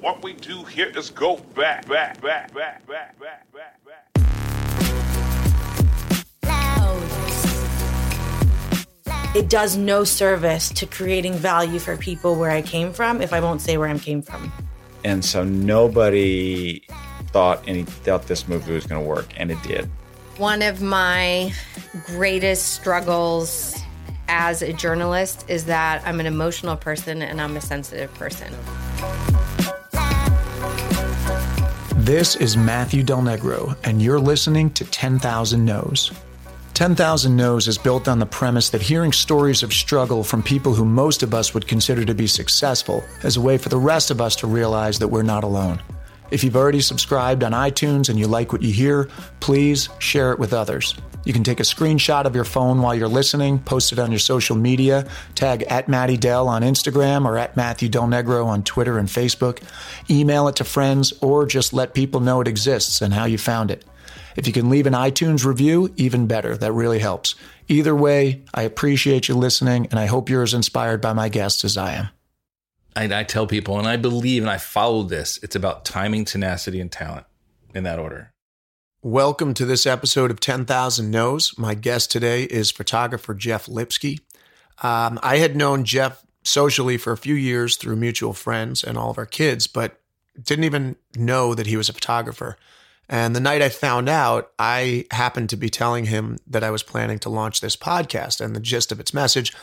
What we do here is go back, back, back, back, back, back, back, back. It does no service to creating value for people where I came from if I won't say where I came from. And so nobody thought any thought this movie was going to work, and it did. One of my greatest struggles as a journalist is that I'm an emotional person and I'm a sensitive person. This is Matthew Del Negro, and you're listening to 10,000 No's. 10,000 No's is built on the premise that hearing stories of struggle from people who most of us would consider to be successful is a way for the rest of us to realize that we're not alone. If you've already subscribed on iTunes and you like what you hear, please share it with others. You can take a screenshot of your phone while you're listening, post it on your social media, tag at Matty Dell on Instagram or at Matthew Del Negro on Twitter and Facebook, email it to friends, or just let people know it exists and how you found it. If you can leave an iTunes review, even better. That really helps. Either way, I appreciate you listening, and I hope you're as inspired by my guests as I am. I, I tell people, and I believe, and I follow this. It's about timing, tenacity, and talent in that order. Welcome to this episode of 10,000 No's. My guest today is photographer Jeff Lipsky. Um, I had known Jeff socially for a few years through mutual friends and all of our kids, but didn't even know that he was a photographer. And the night I found out, I happened to be telling him that I was planning to launch this podcast and the gist of its message.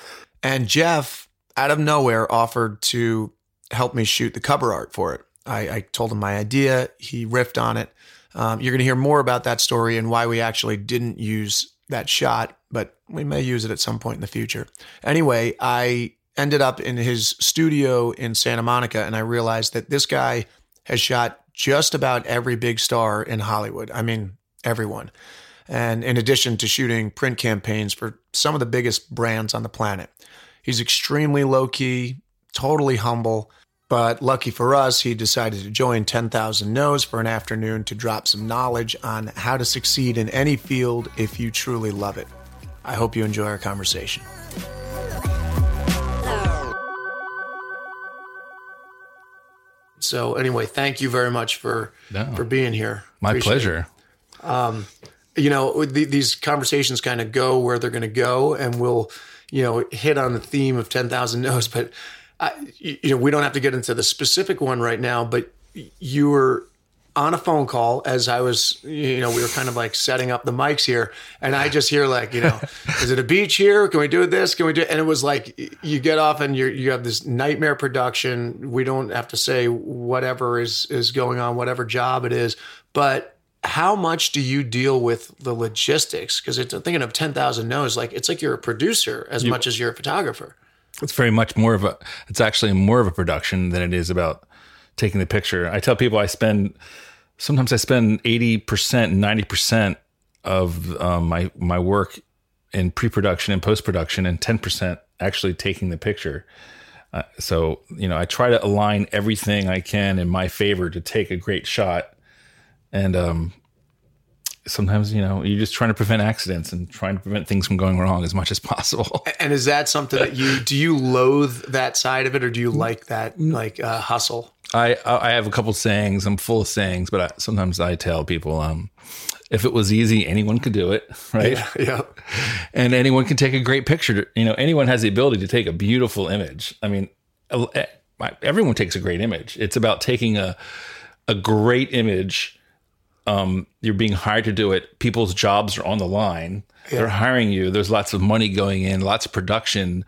And Jeff, out of nowhere, offered to help me shoot the cover art for it. I, I told him my idea. He riffed on it. Um, you're going to hear more about that story and why we actually didn't use that shot, but we may use it at some point in the future. Anyway, I ended up in his studio in Santa Monica and I realized that this guy has shot just about every big star in Hollywood. I mean, everyone. And in addition to shooting print campaigns for some of the biggest brands on the planet, he's extremely low key, totally humble. But lucky for us, he decided to join 10,000 No's for an afternoon to drop some knowledge on how to succeed in any field if you truly love it. I hope you enjoy our conversation. So anyway, thank you very much for No. for being here. My Appreciate pleasure. it. You know, th- these conversations kind of go where they're going to go, and we'll you know hit on the theme of ten thousand no's. But I, you know, we don't have to get into the specific one right now. But you were on a phone call as I was, you know, we were kind of like setting up the mics here, and I just hear like, you know, is it a beach here? Can we do this? Can we do? It? And it was like you get off and you you have this nightmare production. We don't have to say whatever is is going on, whatever job it is, but how much do you deal with the logistics? Because it's thinking of ten thousand no's, like it's like you're a producer as much as you're a photographer. It's very much more of a. It's actually more of a production than it is about taking the picture. I tell people I spend. Sometimes I spend eighty percent, ninety percent of um, my my work in pre-production and post-production, and ten percent actually taking the picture. Uh, so you know, I try to align everything I can in my favor to take a great shot, and um, sometimes you know you're just trying to prevent accidents and trying to prevent things from going wrong as much as possible. And is that something that you do you loathe that side of it, or do you like that like uh, hustle? I I have a couple sayings. I'm full of sayings, but I, sometimes I tell people, um, if it was easy, anyone could do it, right? Yeah. And anyone can take a great picture. You know, anyone has the ability to take a beautiful image. I mean, everyone takes a great image. It's about taking a a great image. Um, you're being hired to do it. People's jobs are on the line. They're hiring you. There's lots of money going in, lots of production,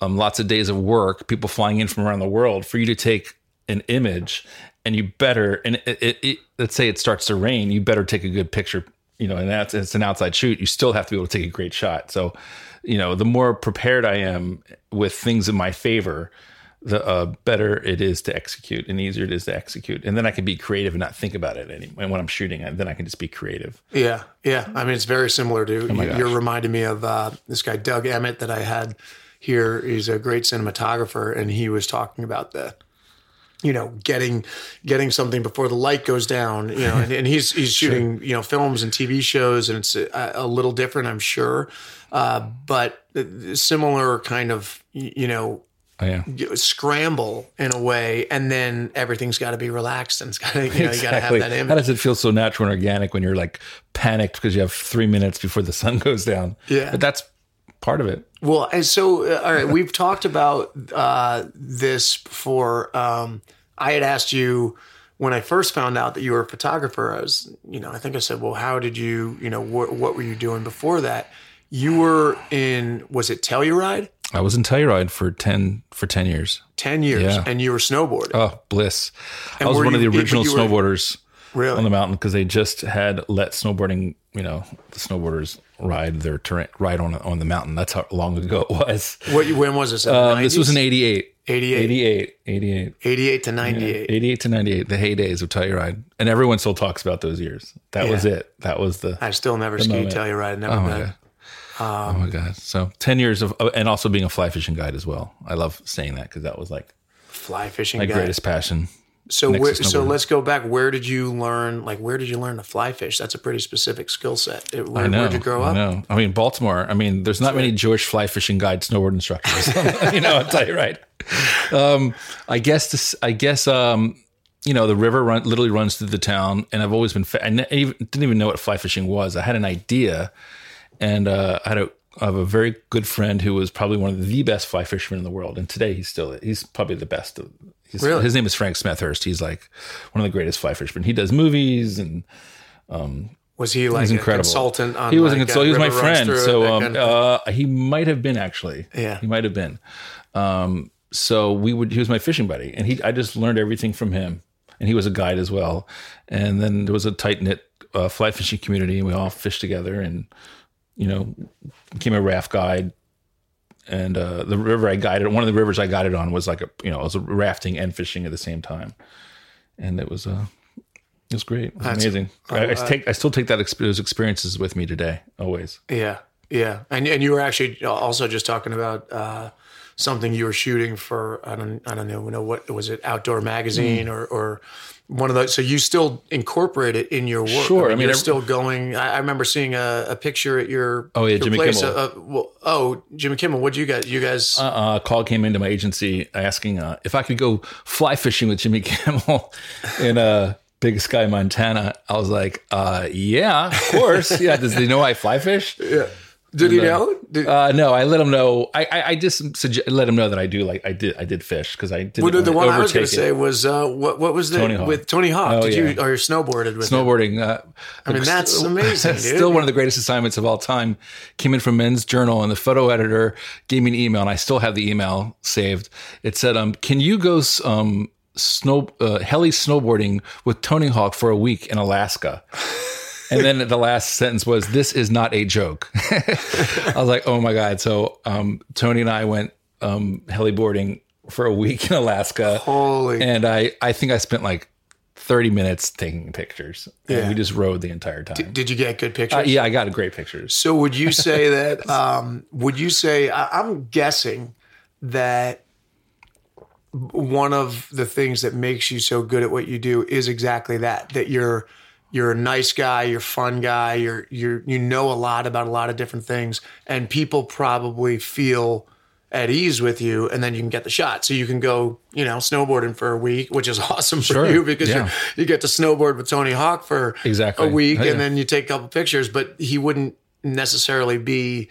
um, lots of days of work. People flying in from around the world for you to take an image, and you better. And it, it, it, let's say it starts to rain, you better take a good picture. You know, and that's it's an outside shoot. You still have to be able to take a great shot. So, you know, the more prepared I am with things in my favor, the uh, better it is to execute and easier it is to execute. And then I can be creative and not think about it anymore. And when I'm shooting, I- then I can just be creative. Yeah, yeah. I mean, it's very similar to Oh my you're reminding me of uh, this guy Doug Emmett that I had here. He's a great cinematographer, and he was talking about the, you know, getting getting something before the light goes down. You know, and, and he's he's shooting you know films and TV shows, and it's a, a little different, I'm sure, uh, but similar kind of you know Oh, yeah. scramble in a way, and then everything's got to be relaxed and it's got to you know you got to have that How does it feel so natural and organic when you're like panicked because you have three minutes before the sun goes down? Yeah. But that's part of it. Well, and so uh, all right, we've talked about uh, this before. Um, I had asked you when I first found out that you were a photographer. I was, you know, I think I said, "Well, how did you, you know, wh- what were you doing before that?" You were in was it Telluride? I was in Telluride for 10, for 10 years. Ten years, Yeah. and you were snowboarding. Oh, bliss. And I was one of the original you were- snowboarders Really? on the mountain because they just had let snowboarding, you know, the snowboarders ride their terrain, ride on on the mountain. That's how long ago it was. What? When was this? Um, this was in 88. 88. 88. 88. 88 to 98. 88 to 98, the heydays of Telluride. And everyone still talks about those years. That was it. That was the, I've still never skied moment. Telluride. Never oh been. God. oh my God. So 10 years of, oh, and also being a fly fishing guide as well. I love saying that because that was like Fly fishing my guy. greatest passion. So where, so let's go back. Where did you learn? Like, where did you learn to fly fish? That's a pretty specific skill set. It- Where, I know. where'd you grow I up? know. I mean, Baltimore. I mean, there's not many Jewish fly fishing guide snowboard instructors. you know, I'll tell you right. Um, I guess this. I guess um, you know the river run, literally runs through the town, and I've always been. Fa- I ne- even, didn't even know what fly fishing was. I had an idea, and uh, I had a. I have a very good friend who was probably one of the best fly fishermen in the world, and today he's still he's probably the best. Really? His name is Frank Smethurst. He's like one of the greatest fly fishermen. He does movies and Was he like a incredible. consultant on? he was like, a consultant. He was my friend. So um, kind of uh, he might have been actually. Yeah. he might have been. Um, so we would. He was my fishing buddy, and he. I just learned everything from him, and he was a guide as well. And then there was a tight knit uh, fly fishing community, and we all fished together, and you know, became a raft guide. And uh, the river I guided, one of the rivers I guided on was like a, you know, it was a rafting and fishing at the same time, and it was uh, it was great, it was amazing. I, I take, I still take that exp- those experiences with me today, always. yeah, yeah. And and you were actually also just talking about uh, something you were shooting for. I don't I don't know know what was it Outdoor. Magazine or or one of those. So you still incorporate it in your work. Sure. I mean, you're every- still going. I, I remember seeing a, a picture at your Oh, yeah, your Jimmy place. Kimmel. Uh, uh, well, oh, Jimmy Kimmel. What would you guys? You guys? uh, a call came into my agency asking uh, if I could go fly fishing with Jimmy Kimmel in uh, Big Sky, Montana. I was like, uh, yeah, of course. yeah. Does he know I fly fish? did he know? Did, Uh, no, I let him know. I, I, I just sugge- let him know that I do like I did I did fish because I did well, the, the one I was going to say was uh, what? What was the Tony Hawk. with Tony Hawk? Oh, did yeah. you or you snowboarded with him? snowboarding. Uh, I mean, that's amazing, dude. Still one of the greatest assignments of all time. Came in from Men's Journal, and the photo editor gave me an email, and I still have the email saved. It said, um, "Can you go um, snow uh, heli snowboarding with Tony Hawk for a week in Alaska?" And then the last sentence was, "This is not a joke." I was like, "Oh my god!" So um, Tony and I went um, heliboarding for a week in Alaska. Holy. And I, I think I spent like 30 minutes taking pictures. And Yeah. we just rode the entire time. Did you get good pictures? Uh, yeah, I got great pictures. So would you say that? Um, would you say? I, I'm guessing that one of the things that makes you so good at what you do is exactly that. That you're you're a nice guy, you're a fun guy, you're you're you know a lot about a lot of different things, and people probably feel at ease with you, and then you can get the shot. So you can go, you know, snowboarding for a week, which is awesome for Sure. you because Yeah. you you get to snowboard with Tony Hawk for Exactly. a week, Oh, yeah. and then you take a couple pictures. But he wouldn't necessarily be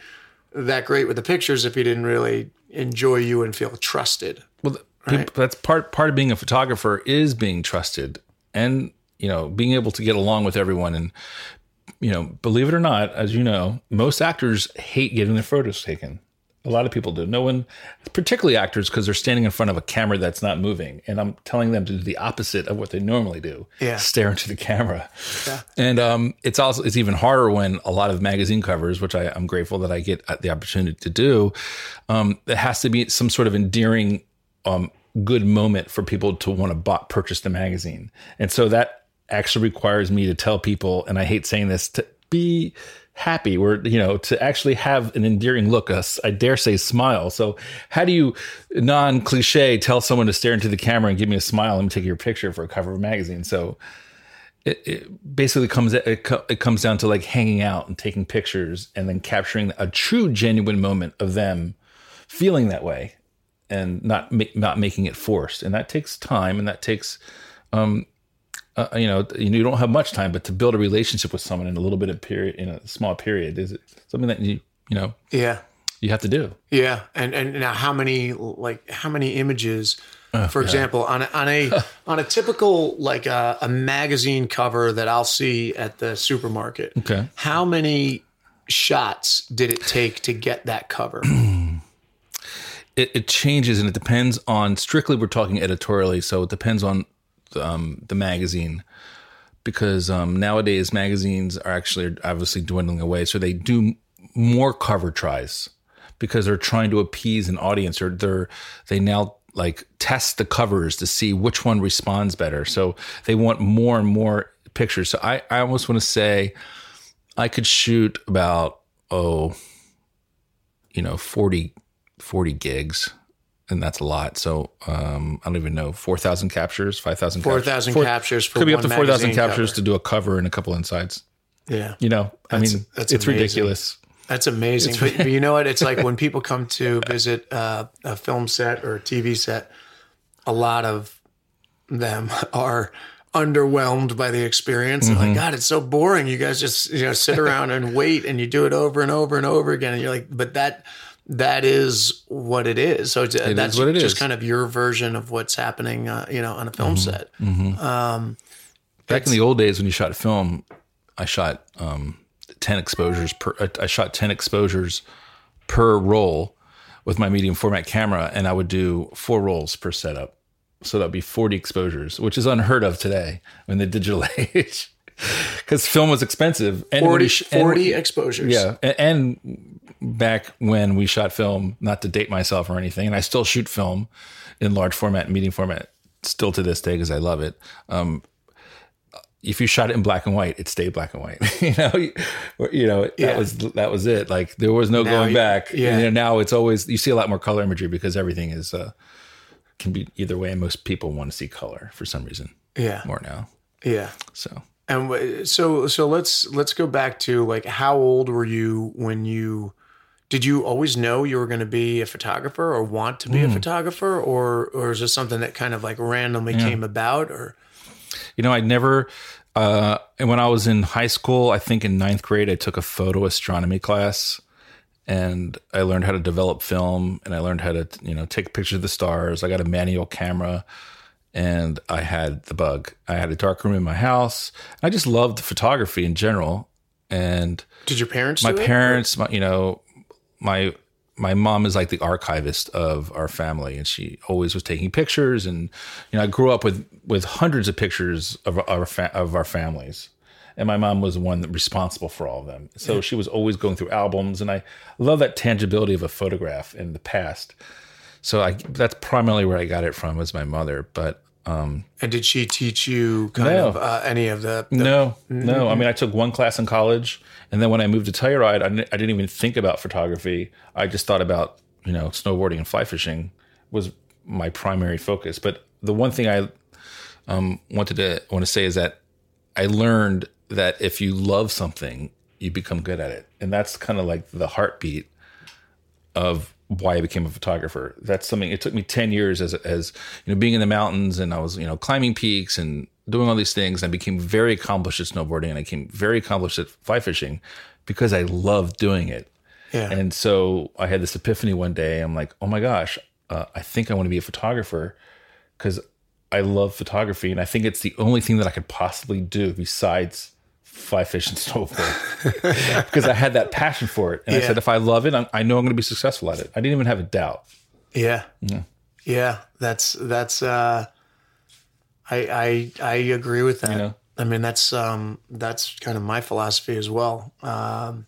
that great with the pictures if he didn't really enjoy you and feel trusted. Well, people, that's part part of being a photographer is being trusted and you know being able to get along with everyone and you know believe it or not as you know most actors hate getting their photos taken a lot of people do no one particularly actors because they're standing in front of a camera that's not moving and i'm telling them to do the opposite of what they normally do Yeah. stare into the camera Yeah. and um, it's also it's even harder when a lot of magazine covers which I, i'm grateful that i get uh, the opportunity to do um, it has to be some sort of endearing um, good moment for people to want to buy, purchase the magazine. And so that actually requires me to tell people, and I hate saying this, to be happy or, you know, to actually have an endearing look, us i dare say smile. So how do you non cliche tell someone to stare into the camera and give me a smile and take your picture for a cover of a magazine? So it, it basically comes it, it comes down to like hanging out and taking pictures and then capturing a true genuine moment of them feeling that way and not not making it forced, and that takes time, and that takes, um, uh, you know, you don't have much time, but to build a relationship with someone in a little bit of period, in a small period, is it something that you you know Yeah. you have to do. Yeah, and and now how many like how many images, Uh, for example, on a, on a on a typical like a, a magazine cover that I'll see at the supermarket. Okay. how many shots did it take to get that cover? it, it changes and it depends on strictly we're talking editorially so it depends on um, the magazine. Because um, nowadays magazines are actually obviously dwindling away so they do more cover tries because they're trying to appease an audience. Or they're they now like test the covers to see which one responds better. So they want more and more pictures. So i, I almost want to say i could shoot about oh you know 40 40 gigs and that's a lot so um i don't even know 4000 captures 5000 Four captures. captures for could be up to 4000 captures cover. to do a cover and a couple insides Yeah, you know i mean that's it's amazing. ridiculous that's amazing. But, but you know what? It's like when people come to visit uh, a film set or a TV set, a lot of them are underwhelmed by the experience. Mm-hmm. like, God, it's so boring. You guys just you know sit around and wait, and you do it over and over and over again. And you're like, but that that is what it is. So it's, that's what it just is. kind of your version of what's happening, uh, you know, on a film Mm-hmm. set. Um, back in the old days when you shot film i shot um 10 exposures per I- shot 10 exposures per roll with my medium format camera and i would do four rolls per setup so that'd be 40 exposures which is unheard of today in the digital age because film was expensive and when 40, you sh- and- exposures. yeah, a- and back when we shot film, not to date myself or anything, and I still shoot film in large format, medium format, still to this day because I love it. Um, if you shot it in black and white, it stayed black and white. you know, you, know Yeah. that was that was it. Like there was no Now going you- back. yeah. You know, now it's always you see a lot more color imagery because everything is uh, can be either way. and Most people want to see color for some reason Yeah. more now. Yeah. So And so so let's let's go back to like how old were you when you did you always know you were going to be a photographer or want to be Hmm. a photographer or or is this something that kind of like randomly came about or You know, I never. Uh, and when I was in high school, I think in ninth grade, I took a photo astronomy class, and I learned how to develop film, and I learned how to you know take pictures of the stars. I got a manual camera, and I had the bug. I had a dark room in my house. I just loved photography in general, and did your parents my parents, my, you know, my my mom is like the archivist of our family, and she always was taking pictures. And you know, I grew up with with hundreds of pictures of our fa- of our families, and my mom was the one that responsible for all of them. So she was always going through albums, and I love that tangibility of a photograph in the past. So I that's primarily where I got it from was my mother, but um, and did she teach you kind No. of uh, any of the, the no, no. I mean, I took one class in college, and then when I moved to Telluride, I didn't, I didn't even think about photography. I just thought about you know snowboarding and fly fishing was my primary focus. But the one thing I um, wanted to want to say is that I learned that if you love something, you become good at it, and that's kind of like the heartbeat of why I became a photographer. That's something it took me 10 years as as you know being in the mountains and I was, you know, climbing peaks and doing all these things. I became very accomplished at snowboarding and I became very accomplished at fly fishing because I loved doing it. yeah And so I had this epiphany one day. I'm like, "Oh my gosh, uh, I think I want to be a photographer cuz I love photography and I think it's the only thing that I could possibly do besides fly fish and snowboard because I had that passion for it. And I said, if I love it, I'm, I know I'm going to be successful at it. I didn't even have a doubt. Yeah. Yeah. That's that's uh I I I agree with that. know? I mean that's um that's kind of my philosophy as well. Um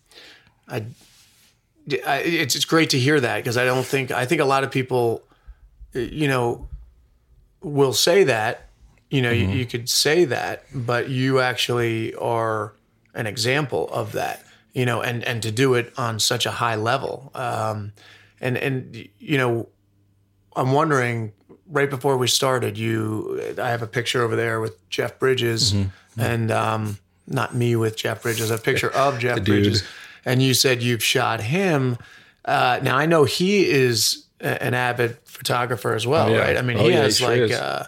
I, I it's it's great to hear that because I don't think I think a lot of people you know will say that you know you, you could say that but you actually are an example of that you know and and to do it on such a high level um and and you know I'm wondering right before we started, you I have a picture over there with Jeff Bridges and um not me with Jeff Bridges, a picture of Jeff. Bridges. And you said you've shot him. Uh now I know he is an avid photographer as well, Oh, yeah. right? I mean, Oh, he yeah, he has sure like uh,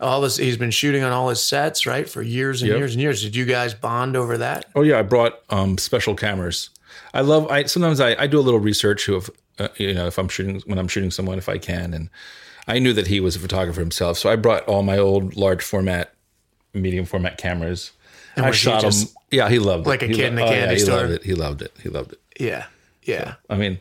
all this. He's been shooting on all his sets, right, for years and Yep. years and years. Did you guys bond over that? Oh yeah, I brought um, special cameras. I love. I sometimes I, I do a little research who if uh, you know if I'm shooting when I'm shooting someone if I can, and I knew that he was a photographer himself, so I brought all my old large format, medium format cameras. and I shot him. Yeah, he loved like it. a He kid in lo- a oh, yeah, candy he store? loved it. He loved it. He loved it. Yeah, yeah. I mean,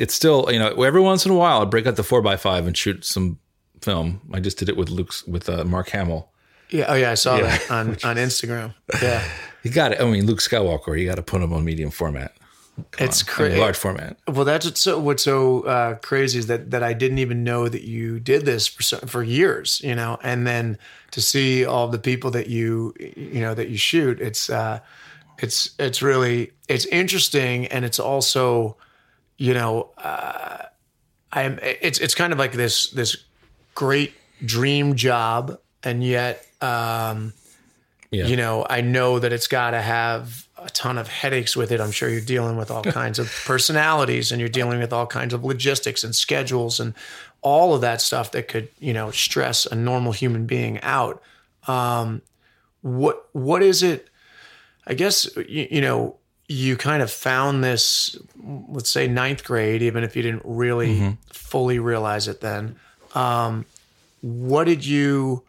it's still you know every once in a while I break out the four x five and shoot some film. I just did it with Luke's with uh, Mark Hamill. Yeah. Oh, yeah. I saw Yeah. that on, on Instagram. Yeah. You got it. I mean, Luke Skywalker. You got to put him on medium format. It's I mean, crazy. large format. Well, that's what's so what's so uh, crazy is that that I didn't even know that you did this for so, for years, you know, and then to see all the people that you you know that you shoot, it's uh, it's it's really it's interesting, and it's also you know uh, I'm it's it's kind of like this this great dream job, and yet um, Yeah. you know I know that it's got to have a ton of headaches with it. I'm sure you're dealing with all kinds of personalities, and you're dealing with all kinds of logistics and schedules and all of that stuff that could you know stress a normal human being out. Um, what what is it? I guess you, you know you kind of found this, let's say ninth grade, even if you didn't really fully realize it then. Um, what did you?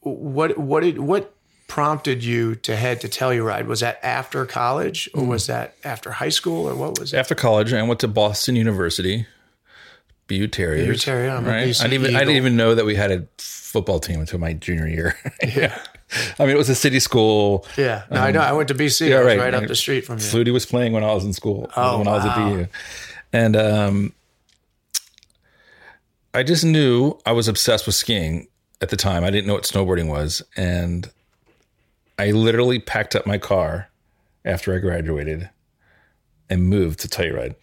What what did what prompted you to head to Telluride? Was that after college, or was that after high school, or what was it? After college, I went to Boston University, BU Terriers. BU Terrier, I'm right? I didn't even I didn't even know that we had a football team until my junior year. yeah. I mean, it was a city school. Yeah, no, I know. I went to BC. Um, yeah, I was right. right up the street from you. Flutie was playing when I was in school. Oh, when I was at wow. BU, and um, I just knew I was obsessed with skiing at the time. I didn't know what snowboarding was, and I literally packed up my car after I graduated and moved to Telluride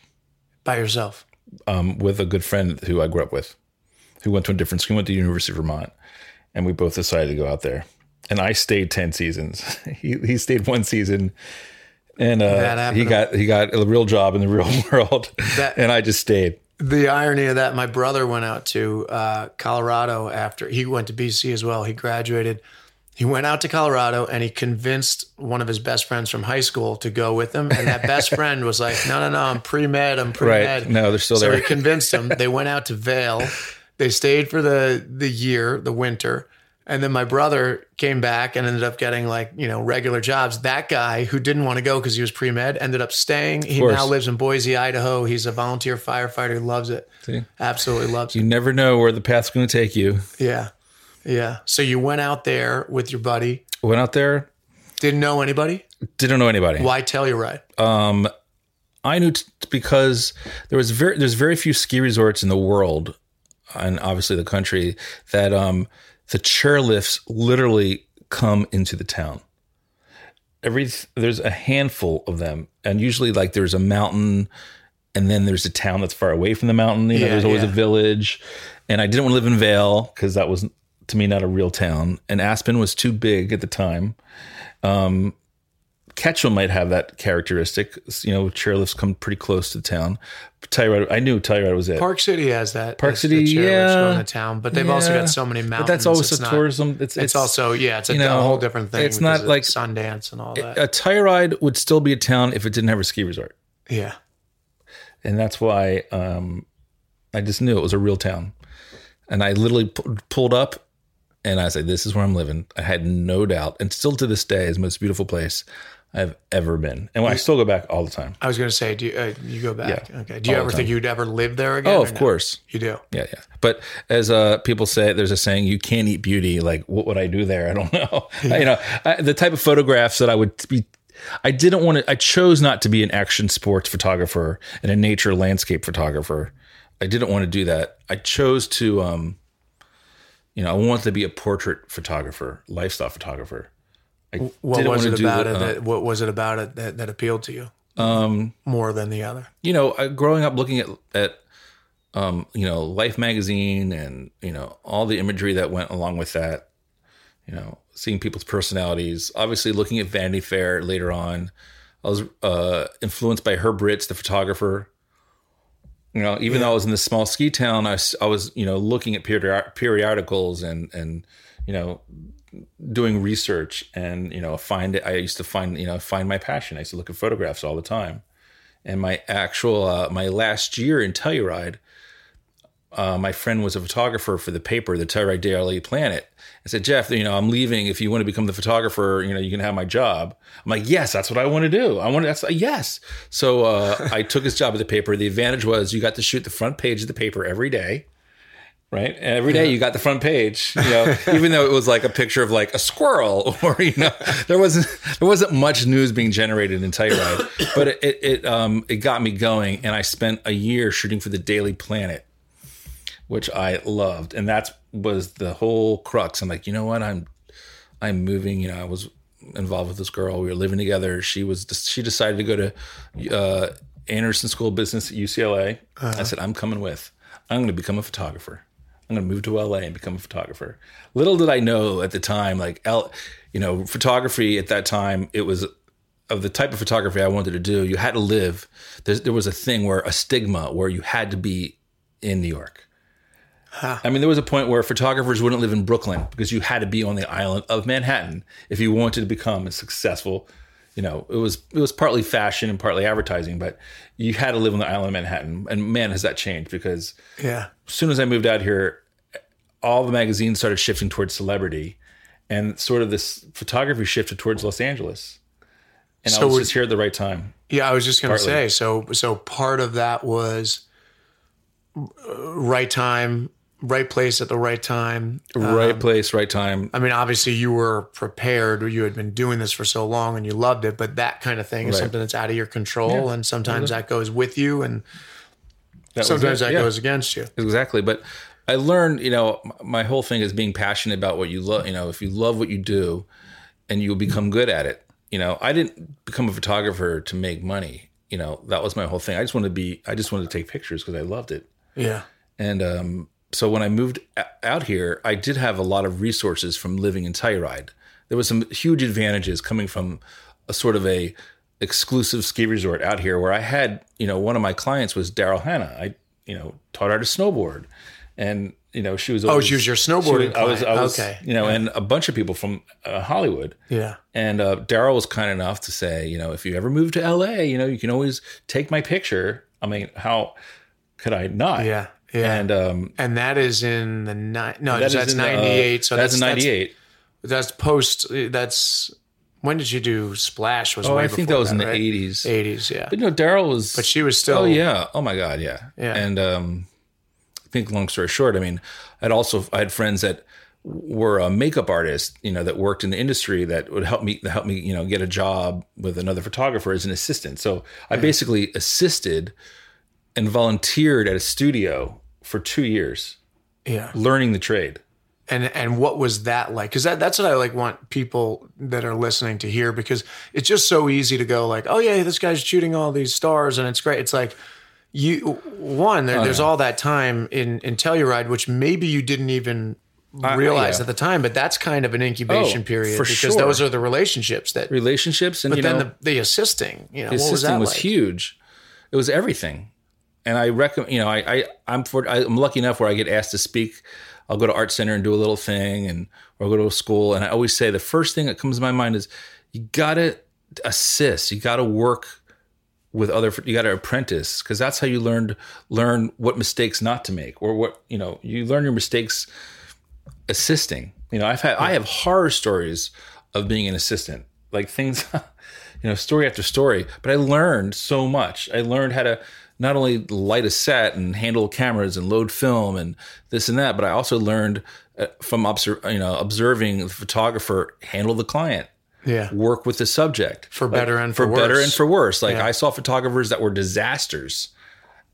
by yourself. um, with a good friend who I grew up with, who went to a different school, went to University of Vermont, and we both decided to go out there. And I stayed ten seasons. he he stayed one season, and uh, he got he got a real job in the real world, That- and I just stayed. The irony of that, my brother went out to uh, Colorado after he went to BC as well. He graduated. He went out to Colorado and he convinced one of his best friends from high school to go with him. And that best friend was like, "No, no, no, I'm pre med. I'm pre med." Right. No, they're still so there. So he convinced them. They went out to Vail. They stayed for the the year, the winter. And then my brother came back and ended up getting like, you know, regular jobs. That guy who didn't want to go because he was pre med ended up staying. He now lives in Boise, Idaho. He's a volunteer firefighter. He loves it. See? Absolutely loves You it. You never know where the path's going to take you. Yeah. Yeah. So you went out there with your buddy, Went out there, didn't know anybody. didn't know anybody. Why Telluride? Um, I knew t- because there was very there's very few ski resorts in the world, and obviously the country that um the chairlifts literally come into the town. Every there's a handful of them, and usually like there's a mountain, and then there's a town that's far away from the mountain. You know, Yeah, there's always yeah. a village, and I didn't want to live in Vail because that was to me not a real town, and Aspen was too big at the time. Um, Ketchum might have that characteristic. You know, chairlifts come pretty close to town. Telluride, I knew Telluride was it. Park City has that. Park City, the yeah. going to town, but they've also got so many mountains. but that's always it's a not- tourism. It's, It's, also yeah, it's a, know, a whole different thing. it's not like- Sundance and all that. a Telluride would still be a town if it didn't have a ski resort, yeah, and that's why um, I just knew it was a real town. And I literally pu- pulled up, and I said, "This is where I'm living." I had no doubt, and still to this day, is the most beautiful place I've ever been, and I still go back all the time. I was going to say, do you, uh, you go back? Yeah, okay. Do you ever think you'd ever live there again? Oh, of no? course. you do. Yeah, yeah. But as uh, people say, there's a saying: you can't eat beauty. Like, what would I do there? I don't know. you know, I, the type of photographs that I would be. I didn't want to. I chose not to be an action sports photographer and a nature landscape photographer. I didn't want to do that. I chose to. um You know, I wanted to be a portrait photographer, lifestyle photographer. I What was it about the, it? uh, That, what was it about it that, that appealed to you um, more than the other? you know, I, growing up looking at at um, you know, Life magazine and you know all the imagery that went along with that. You know, seeing people's personalities. Obviously, looking at Vanity Fair later on, I was uh, influenced by Herb Ritts, the photographer. You know, even though I was in this small ski town, I, I was, you know, looking at period, periodicals and, and, you know, doing research and, you know, find it. I used to find, you know, find my passion. I used to look at photographs all the time. And my actual, uh, my last year in Telluride, uh, my friend was a photographer for the paper, the Telluride Daily Planet. I said, Jeff, you know, I'm leaving. If you want to become the photographer, you know, you can have my job. I'm like, yes, that's what I want to do. I want to, that's, yes. So uh, I took his job at the paper. The advantage was you got to shoot the front page of the paper every day. Right. And every day you got the front page, you know, even though it was like a picture of like a squirrel or, you know, there wasn't, there wasn't much news being generated in Telluride, but it, it, it, um, it got me going. And I spent a year shooting for the Daily Planet which I loved, and that was the whole crux. I'm like, you know what? I'm I'm moving. You know, I was involved with this girl. We were living together. She was she decided to go to uh, Anderson School of Business at UCLA. I said, I'm coming with. I'm going to become a photographer. I'm going to move to LA and become a photographer. Little did I know at the time, like, L, you know, photography at that time, it was of the type of photography I wanted to do. You had to live. There's, there was a thing where a stigma where you had to be in New York. I mean, there was a point where photographers wouldn't live in Brooklyn because you had to be on the island of Manhattan if you wanted to become a successful. You know, it was it was partly fashion and partly advertising, but you had to live on the island of Manhattan. And man, has that changed because Yeah. as soon as I moved out here, all the magazines started shifting towards celebrity, and sort of this photography shifted towards Los Angeles. And So I was just here at the right time. Yeah, I was just going to say. So, so part of that was uh, right time, right place at the right time. right place, right time. I mean, obviously, you were prepared. You had been doing this for so long, and you loved it. But that kind of thing is Right. something that's out of your control, and sometimes that goes with you, and That sometimes that Yeah. goes against you. exactly but i learned you know my whole thing is being passionate about what you love you know if you love what you do and you'll become good at it you know i didn't become a photographer to make money you know that was my whole thing i just wanted to be i just wanted to take pictures because i loved it Yeah, and um, so when I moved out here, I did have a lot of resources from living in Telluride. There was some huge advantages coming from a sort of a exclusive ski resort out here where I had, you know, one of my clients was Daryl Hannah. I, you know, taught her to snowboard, and you know, she was. Always, oh, she was your snowboarding I was, I was, Okay. You know, and a bunch of people from uh, Hollywood. yeah, And uh, Daryl was kind enough to say, you know, if you ever move to LA, you know, you can always take my picture. I mean, how could I not? yeah, yeah. And um, And that is in the ni- no, that that's in the, uh, ninety eight. so that's that's '98. That's, post. That's when did you do Splash? Was Oh, I think that was in the right? '80s. Eighties, yeah. But you know, Daryl was. But she was still. Oh yeah. Oh my God. Yeah. Yeah. And um, I think long story short, I mean, I'd also I had friends that were a makeup artist, you know, that worked in the industry that would help me help me, you know, get a job with another photographer as an assistant. So I basically assisted and volunteered at a studio for two years, yeah. learning the trade. and and what was that like because that, that's what i like want people that are listening to hear because it's just so easy to go like oh yeah this guy's shooting all these stars and it's great it's like you one there, oh, there's all that time in in telluride which maybe you didn't even uh, oh, realize yeah. at the time but that's kind of an incubation Oh, period because sure. those are the relationships that Relationships and but you then know, the, the assisting you know the what was that was, like huge. It was everything, and I recommend. You know, I, I I'm for I'm lucky enough where I get asked to speak. I'll go to art center and do a little thing, and or go to a school, and I always say the first thing that comes to my mind is you gotta assist. You gotta work with other. You gotta apprentice because that's how you learn learn what mistakes not to make, or what you know. You learn your mistakes assisting. You know, I've had I have horror stories of being an assistant, like things, you know, story after story. But I learned so much. I learned how to not only light a set and handle cameras and load film and this and that, but I also learned uh, from obser- you know observing the photographer handle the client, yeah work with the subject For better and for better worse. and for worse. Like Yeah. I saw photographers that were disasters,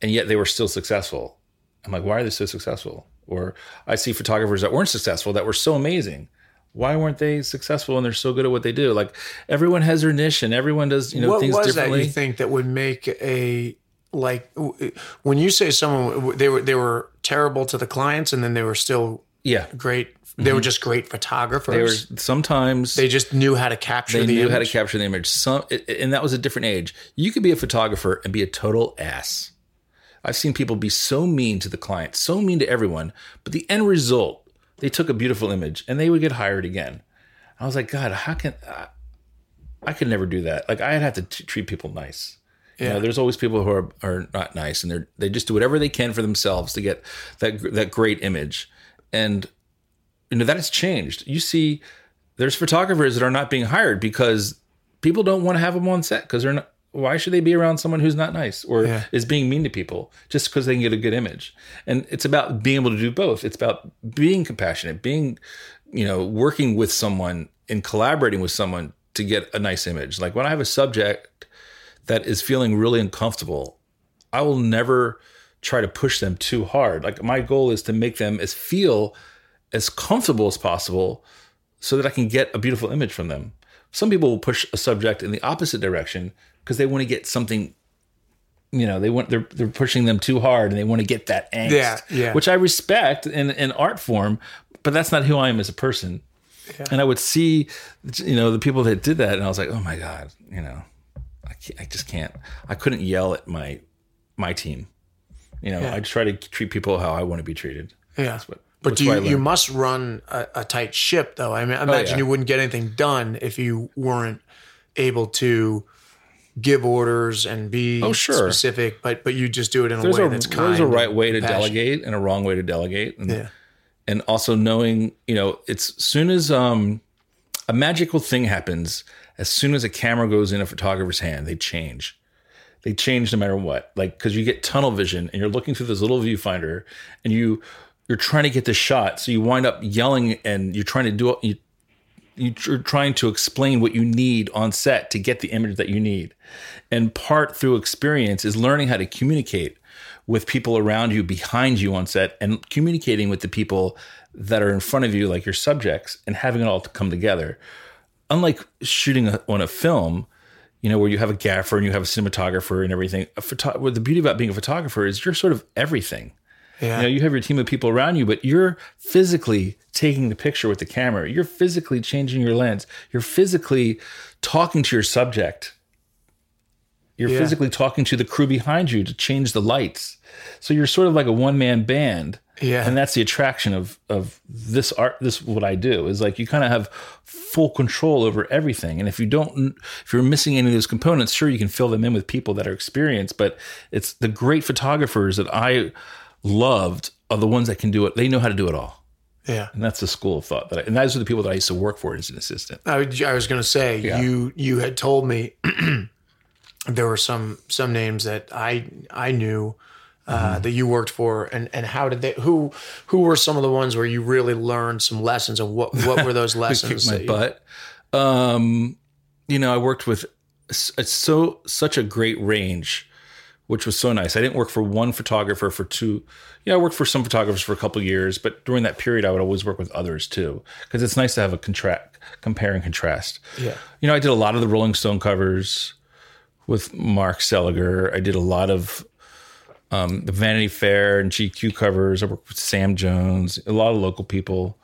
and yet they were still successful. I'm like, why are they so successful? Or I see photographers that weren't successful that were so amazing. Why weren't they successful and they're so good at what they do? Like everyone has their niche and everyone does you know what things was differently. that you think that would make a like when you say someone they were they were terrible to the clients and then they were still yeah, great they were mm-hmm. just great photographers they were sometimes they just knew how to capture they the knew how to image. capture the image. Some, and that was a different age. You could be a photographer and be a total ass. I've seen people be so mean to the client, so mean to everyone, but the end result, they took a beautiful image and they would get hired again. I was like, God, how can I, I could never do that? Like I'd have to t- treat people nice. You know, there's always people who are, are not nice and they're they just do whatever they can for themselves to get that that great image. And you know that has changed. You see, there's photographers that are not being hired because people don't want to have them on set because they're not. Why should they be around someone who's not nice or Yeah. is being mean to people just because they can get a good image? And it's about being able to do both. It's about being compassionate, being, you know, working with someone and collaborating with someone to get a nice image. Like when I have a subject that is feeling really uncomfortable, I will never try to push them too hard. Like my goal is to make them as feel as comfortable as possible so that I can get a beautiful image from them. Some people will push a subject in the opposite direction because they want to get something you know, they want they're they're pushing them too hard and they want to get that angst. Yeah, yeah. Which I respect in in art form, but that's not who I am as a person. And I would see, you know, the people that did that, and I was like, oh my god, you know, I, just can't. I couldn't yell at my my team. You know, I try to treat people how I want to be treated. Yeah. What. But do you, you must run a, a tight ship, though. I mean, I imagine yeah. you wouldn't get anything done if you weren't able to give orders and be Oh, sure. specific. But but you just do it in a way a, that's kind. there's a right way to delegate and a wrong way to delegate. And, Yeah. and also knowing, you know, it's soon as um, a magical thing happens, as soon as a camera goes in a photographer's hand, they change. They change no matter what. Like because you get tunnel vision and you're looking through this little viewfinder, and you you're trying to get the shot, so you wind up yelling and you're trying to do you you're trying to explain what you need on set to get the image that you need. And part through experience is learning how to communicate with people around you, behind you on set, and communicating with the people that are in front of you, like your subjects, and having it all come together. Unlike shooting a, on a film, you know, where you have a gaffer and you have a cinematographer and everything. A photo- well, the beauty about being a photographer is you're sort of everything. Yeah. You know, you have your team of people around you, but you're physically taking the picture with the camera. You're physically changing your lens. You're physically talking to your subject. You're Yeah. physically talking to the crew behind you to change the lights. So you're sort of like a one man band. Yeah. And that's the attraction of of this art this what I do is like you kind of have full control over everything. And if you don't if you're missing any of those components, sure you can fill them in with people that are experienced, but it's the great photographers that I loved are the ones that can do it. They know how to do it all. yeah. And that's the school of thought that I, and those are the people that I used to work for as an assistant. I, I was going to say Yeah. you you had told me there were some some names that I I knew uh, Mm-hmm. that you worked for, and and how did they who who were some of the ones where you really learned some lessons, and what what were those lessons? my you- butt. Um, you know, I worked with it's so such a great range, which was so nice. I didn't work for one photographer for two. Yeah, I worked for some photographers for a couple of years, but during that period, I would always work with others too, because it's nice to have a contract, compare and contrast. Yeah. You know, I did a lot of the Rolling Stone covers with Mark Seliger. I did a lot of um, the Vanity Fair and GQ covers. I worked with Sam Jones, a lot of local people.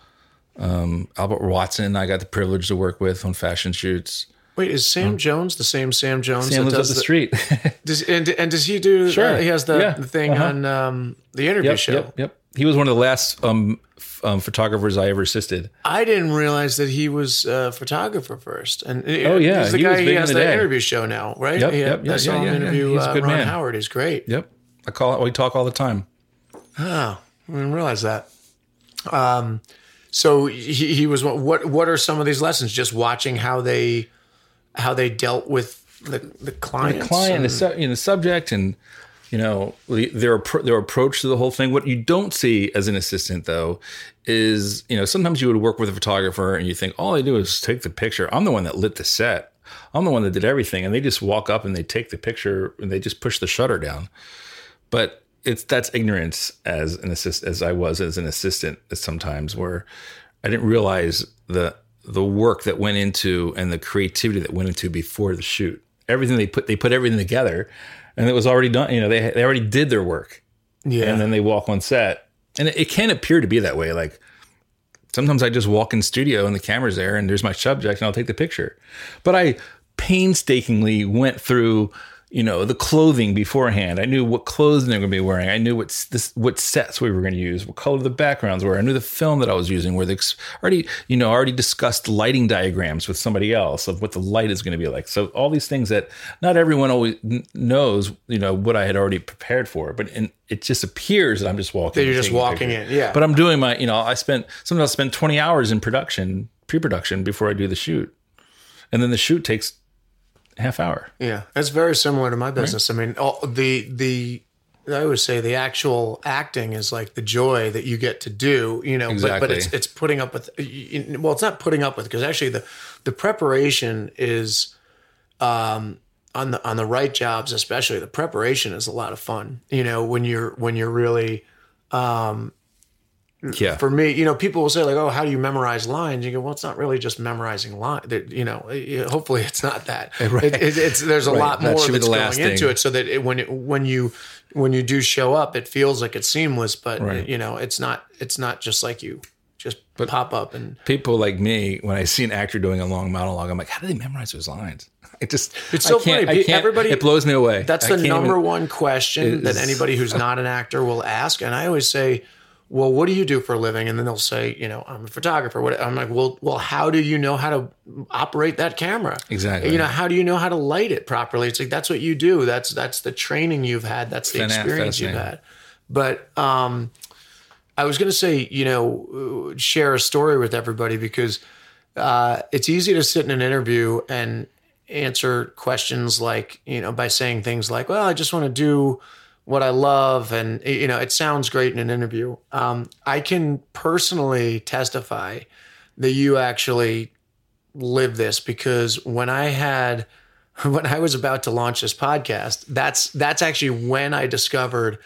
Um, Albert Watson, I got the privilege to work with on fashion shoots. Wait, is Sam Jones the same Sam Jones Sam that lives up does the street. Does, and, and does he do? Sure. uh, he has the, Yeah. the thing Uh-huh. on um, the interview yep, show. yep, yep. He was one of the last um, f- um, photographers I ever assisted. I didn't realize that he was a photographer first. And Oh, yeah, he's the he was guy. big He in has the the interview show now, right? Yep, He- yep, yeah, I saw yeah, him yeah, yeah. interview He's uh, Ron man. Howard. He's great. Yep. I call it. We talk all the time. Oh, I didn't realize that. Um, so he, he was what? What are some of these lessons? Just watching how they how they dealt with the the clients. the client, and- the, su- you know, the subject, and you know the- their their approach to the whole thing. What you don't see as an assistant, though, is you know sometimes you would work with a photographer and you think all they do is take the picture. I'm the one that lit the set. I'm the one that did everything, and they just walk up and they take the picture and they just push the shutter down. But it's that's ignorance as an assist as I was as an assistant sometimes where I didn't realize the the work that went into and the creativity that went into before the shoot. Everything they put they put everything together and it was already done. You know, they they already did their work. yeah. And then they walk on set. And it, it can appear to be that way. Like sometimes I just walk in studio and the camera's there and there's my subject and I'll take the picture. But I painstakingly went through you know, the clothing beforehand. I knew what clothes they were going to be wearing. I knew what this, what sets we were going to use, what color the backgrounds were. I knew the film that I was using. Where the ex- already, you know, already discussed lighting diagrams with somebody else of what the light is going to be like. So all these things that not everyone always knows, you know, what I had already prepared for. But in, it just appears that I'm just walking. That you're just walking in, yeah. But I'm doing my, you know, I spent sometimes I'll spend 20 hours in production, pre-production before I do the shoot, and then the shoot takes half hour. Yeah, it's very similar to my business. I mean, all, the the I always say the actual acting is like the joy that you get to do, you know. But, but it's it's putting up with well, it's not putting up with because actually the the preparation is um on the on the right jobs especially the preparation is a lot of fun you know when you're when you're really Yeah. for me, you know, people will say like, "Oh, how do you memorize lines?" You go, "Well, it's not really just memorizing lines. That you know, hopefully, it's not that. Right. It, it, it's there's a Right. lot more be that's going last into thing. it, so that it, when it, when you when you do show up, it feels like it's seamless. But Right. you know, it's not. It's not just like you just pop up and people like me, when I see an actor doing a long monologue, I'm like, how do they memorize those lines? It just It's so funny. I can't, Everybody- it blows me away. That's I the number even- one question that anybody who's not an actor will ask. And I always say, well, what do you do for a living? And then they'll say, you know, I'm a photographer. What I'm like, well, well, how do you know how to operate that camera? Exactly. You know, how do you know how to light it properly? It's like that's what you do. That's that's the training you've had. That's the experience you've had. But um, I was going to say, you know, share a story with everybody because uh, it's easy to sit in an interview and answer questions like, you know, by saying things like, well, I just want to do what I love. And, you know, it sounds great in an interview. Um, I can personally testify that you actually live this because when I had, when I was about to launch this podcast, that's, that's actually when I discovered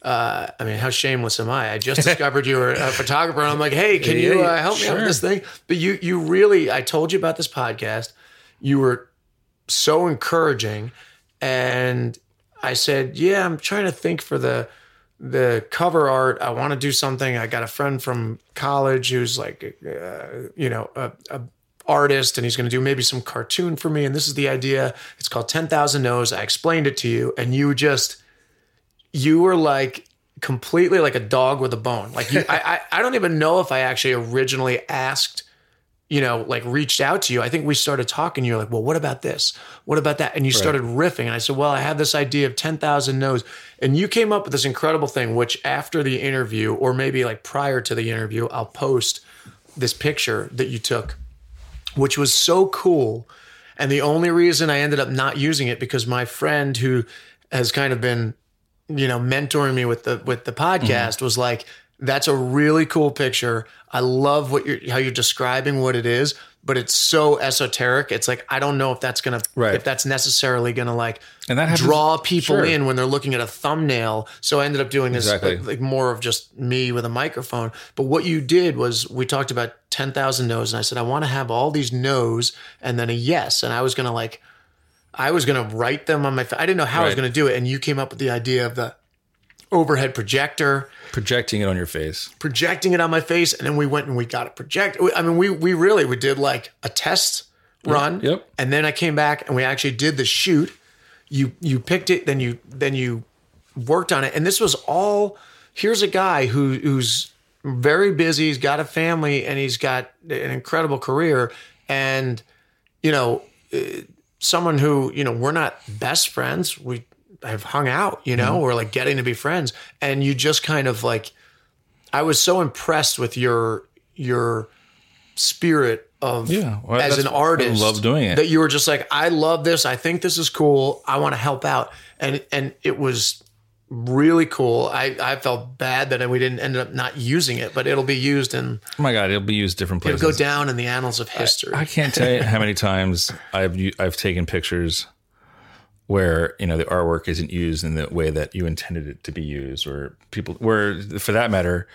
uh, I mean, how shameless am I? I just discovered you were a photographer, and I'm like, hey, can you uh, help me out with this thing? But you, you really, I told you about this podcast. You were so encouraging, and I said, yeah, I'm trying to think for the the cover art. I want to do something. I got a friend from college who's like, uh, you know, a, a artist, and he's going to do maybe some cartoon for me. And this is the idea. It's called Ten Thousand No's. I explained it to you, and you just you were like completely like a dog with a bone. Like you, I, I, I don't even know if I actually originally asked, you know, like reached out to you. I think we started talking. You're like, well, what about this? What about that? And you started riffing. And I said, well, I have this idea of 10,000 no's. And you came up with this incredible thing, which after the interview, or maybe like prior to the interview, I'll post this picture that you took, which was so cool. And the only reason I ended up not using it because my friend who has kind of been you know mentoring me with the with the mm-hmm. podcast was like that's a really cool picture i love what you're how you're describing what it is but it's so esoteric it's like i don't know if that's gonna Right. if that's necessarily gonna like And that happens- draw people sure. in when they're looking at a thumbnail so i ended up doing this Exactly. like, like more of just me with a microphone but what you did was we talked about 10,000 no's and i said i want to have all these no's and then a yes and i was gonna like I was going to write them on my. I didn't know how I was going to do it, and you came up with the idea of the overhead projector, projecting it on your face. projecting it on my face, and then we went and we got it project. I mean, we we really we did like a test run, Yep. and then I came back and we actually did the shoot. You you picked it, then you then you worked on it, and this was all. Here's a guy who who's very busy. He's got a family, and he's got an incredible career, and you know uh, someone who you know we're not best friends we have hung out you know mm-hmm. we're like getting to be friends. And you just kind of like i was so impressed with your your spirit of Yeah, well, as an artist I love doing it. that you were just like i love this. I think this is cool. I want to help out. And and it was really cool. I i felt bad that we didn't end up not using it but it'll be used in Oh my god, it'll be used different places. it'll go down in the annals of history. I can't tell you how many times I've I've taken pictures where you know the artwork isn't used in the way that you intended it to be used, or people, where for that matter,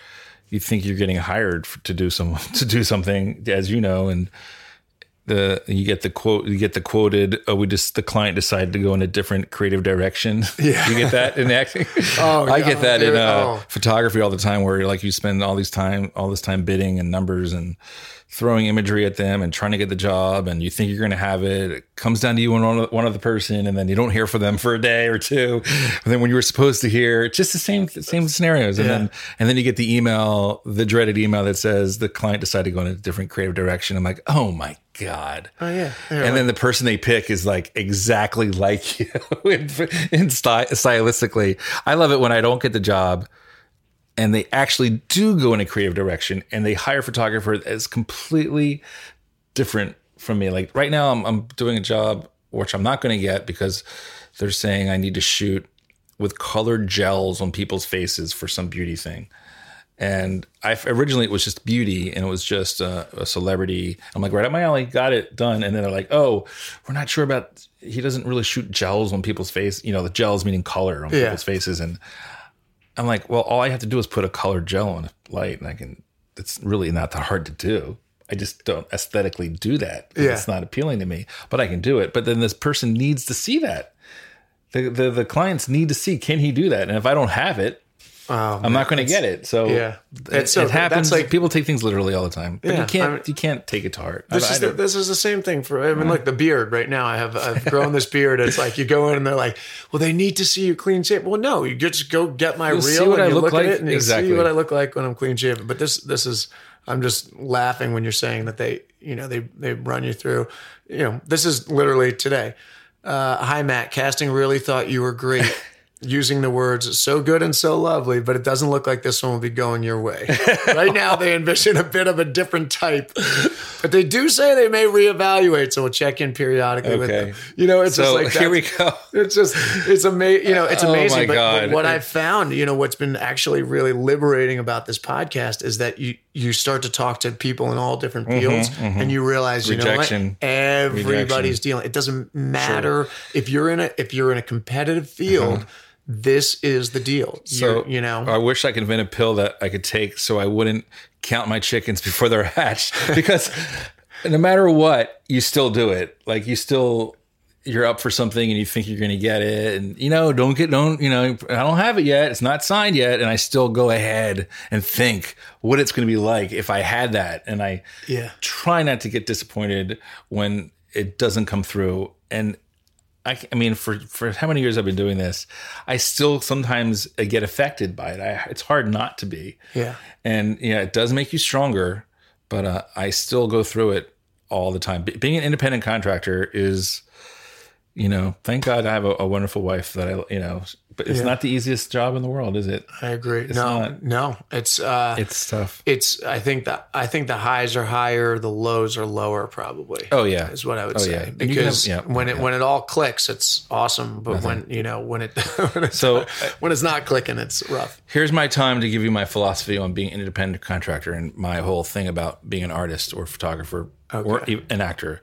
you think you're getting hired to do some to do something, as you know, and the you get the quote you get the quoted oh we just the client decided to go in a different creative direction. Yeah. You get that in acting? Oh, i get that in uh, oh. photography all the time where like you spend all these time all this time bidding and numbers and throwing imagery at them and trying to get the job and you think you're going to have it. It comes down to you and one, one other person and then you don't hear from them for a day or two. And then when you were supposed to hear just the same same scenarios. And Yeah. then and then you get the email the dreaded email that says the client decided to go in a different creative direction. I'm like oh my god Oh yeah. and then the person they pick is like exactly like you in, in sty- stylistically. I love it when I don't get the job and they actually do go in a creative direction and they hire a photographer that's completely different from me. Like right now, I'm, I'm doing a job which I'm not going to get because they're saying I need to shoot with colored gels on people's faces for some beauty thing. And I originally it was just beauty, and it was just a, a celebrity. I'm like, right up my alley, got it done. And then they're like, oh, we're not sure about. He doesn't really shoot gels on people's face. You know, the gels meaning color on Yeah. people's faces. And I'm like, well, all I have to do is put a colored gel on a light, and I can. It's really not that hard to do. I just don't aesthetically do that. Yeah. It's not appealing to me, but I can do it. But then this person needs to see that. The, the the clients need to see can he do that, and if I don't have it, I'm not going to get it. So yeah. it, so- it happens. like- people take things literally all the time, but Yeah, you can't I mean- you can't take it to heart. This I- is I the, this is the same thing for I mean like the beard right now I have I've grown this beard it's like you go in and they're like well they need to see you clean shaven well no you just go get my You'll reel and I you look like. at it and you Exactly. see what I look like when I'm clean shaven but this this is I'm just laughing when you're saying that they you know they they run you through you know this is literally today uh, hi Matt casting really thought you were great using the words so good and so lovely, but it doesn't look like this one will be going your way. right now, they envision a bit of a different type, but they do say they may reevaluate. So we'll check in periodically with them. You know, it's so just like here we go. It's just it's amazing. You know, it's Oh, amazing. my but, but what I've found, you know, what's been actually really liberating about this podcast is that you you start to talk to people in all different fields, and you realize, you Mm-hmm, Rejection. know, what? everybody's dealing. It doesn't matter if you're in a if you're in a competitive field. This is the deal. So You're- you know, I wish I could invent a pill that I could take so I wouldn't count my chickens before they're hatched. Because no matter what, you still do it. Like you still you're up for something and you think you're going to get it and you know don't get don't you know i don't have it yet it's not signed yet and i still go ahead and think what it's going to be like if i had that and i Yeah. try not to get disappointed when it doesn't come through and I, I mean, for for how many years I've been doing this, I still sometimes uh, get affected by it. I, it's hard not to be. Yeah. And yeah, it does make you stronger, but uh, I still go through it all the time. Be- being an independent contractor is, you know, thank God I have a, a wonderful wife that I, you know, but it's Yeah. not the easiest job in the world, is it? I agree. no, not. no, it's uh, It's tough. it's. I think that I think the highs are higher, the lows are lower. Probably. Oh yeah, is what I would Oh, say. yeah. And you can Because have- yeah, when it when it all clicks, it's awesome. But when you know when it when it's, So- when it's not clicking, it's rough. here's my time to give you my philosophy on being an independent contractor and my whole thing about being an artist or photographer or Okay. e- an actor.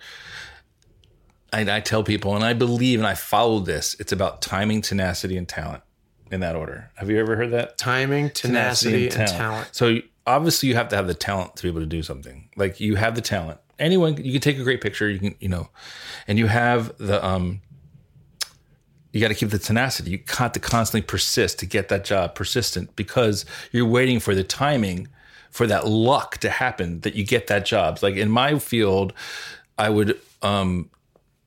I, I tell people, and I believe, and I follow this. It's about timing, tenacity, and talent in that order. Have you ever heard that? Timing, tenacity, and talent. So obviously, you have to have the talent to be able to do something. Like you have the talent. Anyone, you can take a great picture. You can, you know, and you have the um. You got to keep the tenacity. You got to constantly persist to get that job, persistent, because you're waiting for the timing, for that luck to happen that you get that job. Like in my field, I would um,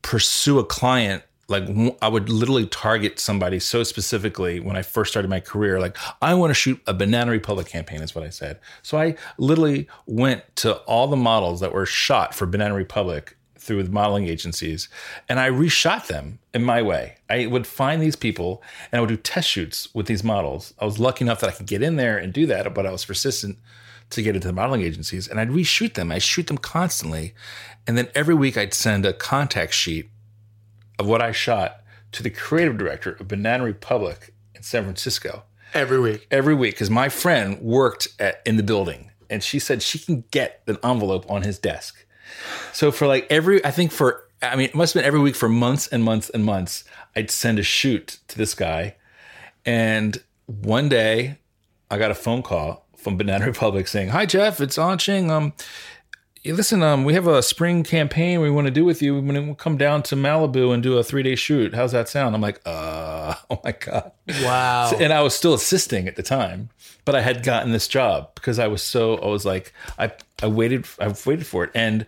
pursue a client like I would literally target somebody so specifically when I first started my career. Like, I want to shoot a Banana Republic campaign, is what I said. So I literally went to all the models that were shot for Banana Republic through the modeling agencies and I reshot them in my way. I would find these people and I would do test shoots with these models. I was lucky enough that I could get in there and do that, but I was persistent to get into the modeling agencies and I'd reshoot them. I shoot them constantly. And then every week I'd send a contact sheet of what I shot to the creative director of Banana Republic in San Francisco Every week. every week because my friend worked at, in the building and she said she can get an envelope on his desk. So for like every, I think for, I mean, it must have been every week for months and months and months, I'd send a shoot to this guy. And one day I got a phone call from Banana Republic saying, Hi, Jeff, it's On Ching. Um, listen, um, we have a spring campaign we want to do with you. We want to come down to Malibu and do a three day shoot. How's that sound? I'm like, uh, oh my God. Wow. So- and I was still assisting at the time, but I had gotten this job because I was so, I was like, I, I waited, I've waited for it. And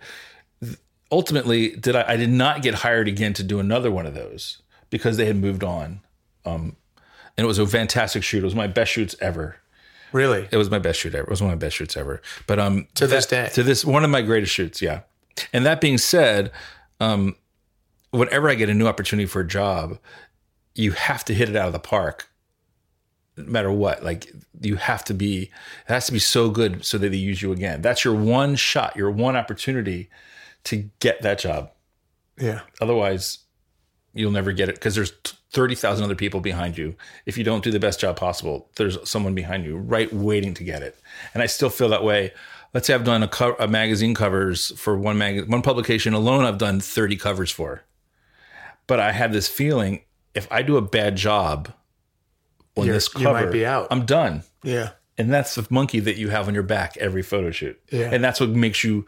ultimately did I, I did not get hired again to do another one of those because they had moved on. Um, and it was a fantastic shoot. It was my best shoots ever. Really? It was my best shoot ever. It was one of my best shoots ever. But um, To this day. to this one of my greatest shoots, yeah. And that being said, um, whenever I get a new opportunity for a job, you have to hit it out of the park, no matter what. Like you have to be, it has to be so good so that they use you again. That's your one shot, your one opportunity to get that job. Yeah. Otherwise, you'll never get it because there's 30,000 other people behind you. If you don't do the best job possible, there's someone behind you right waiting to get it. And I still feel that way. Let's say I've done a, co- a magazine covers for one mag- one publication alone I've done 30 covers for. But I have this feeling if I do a bad job on You're- this you cover, might be out. I'm done. Yeah. And that's the monkey that you have on your back every photo shoot. Yeah. And that's what makes you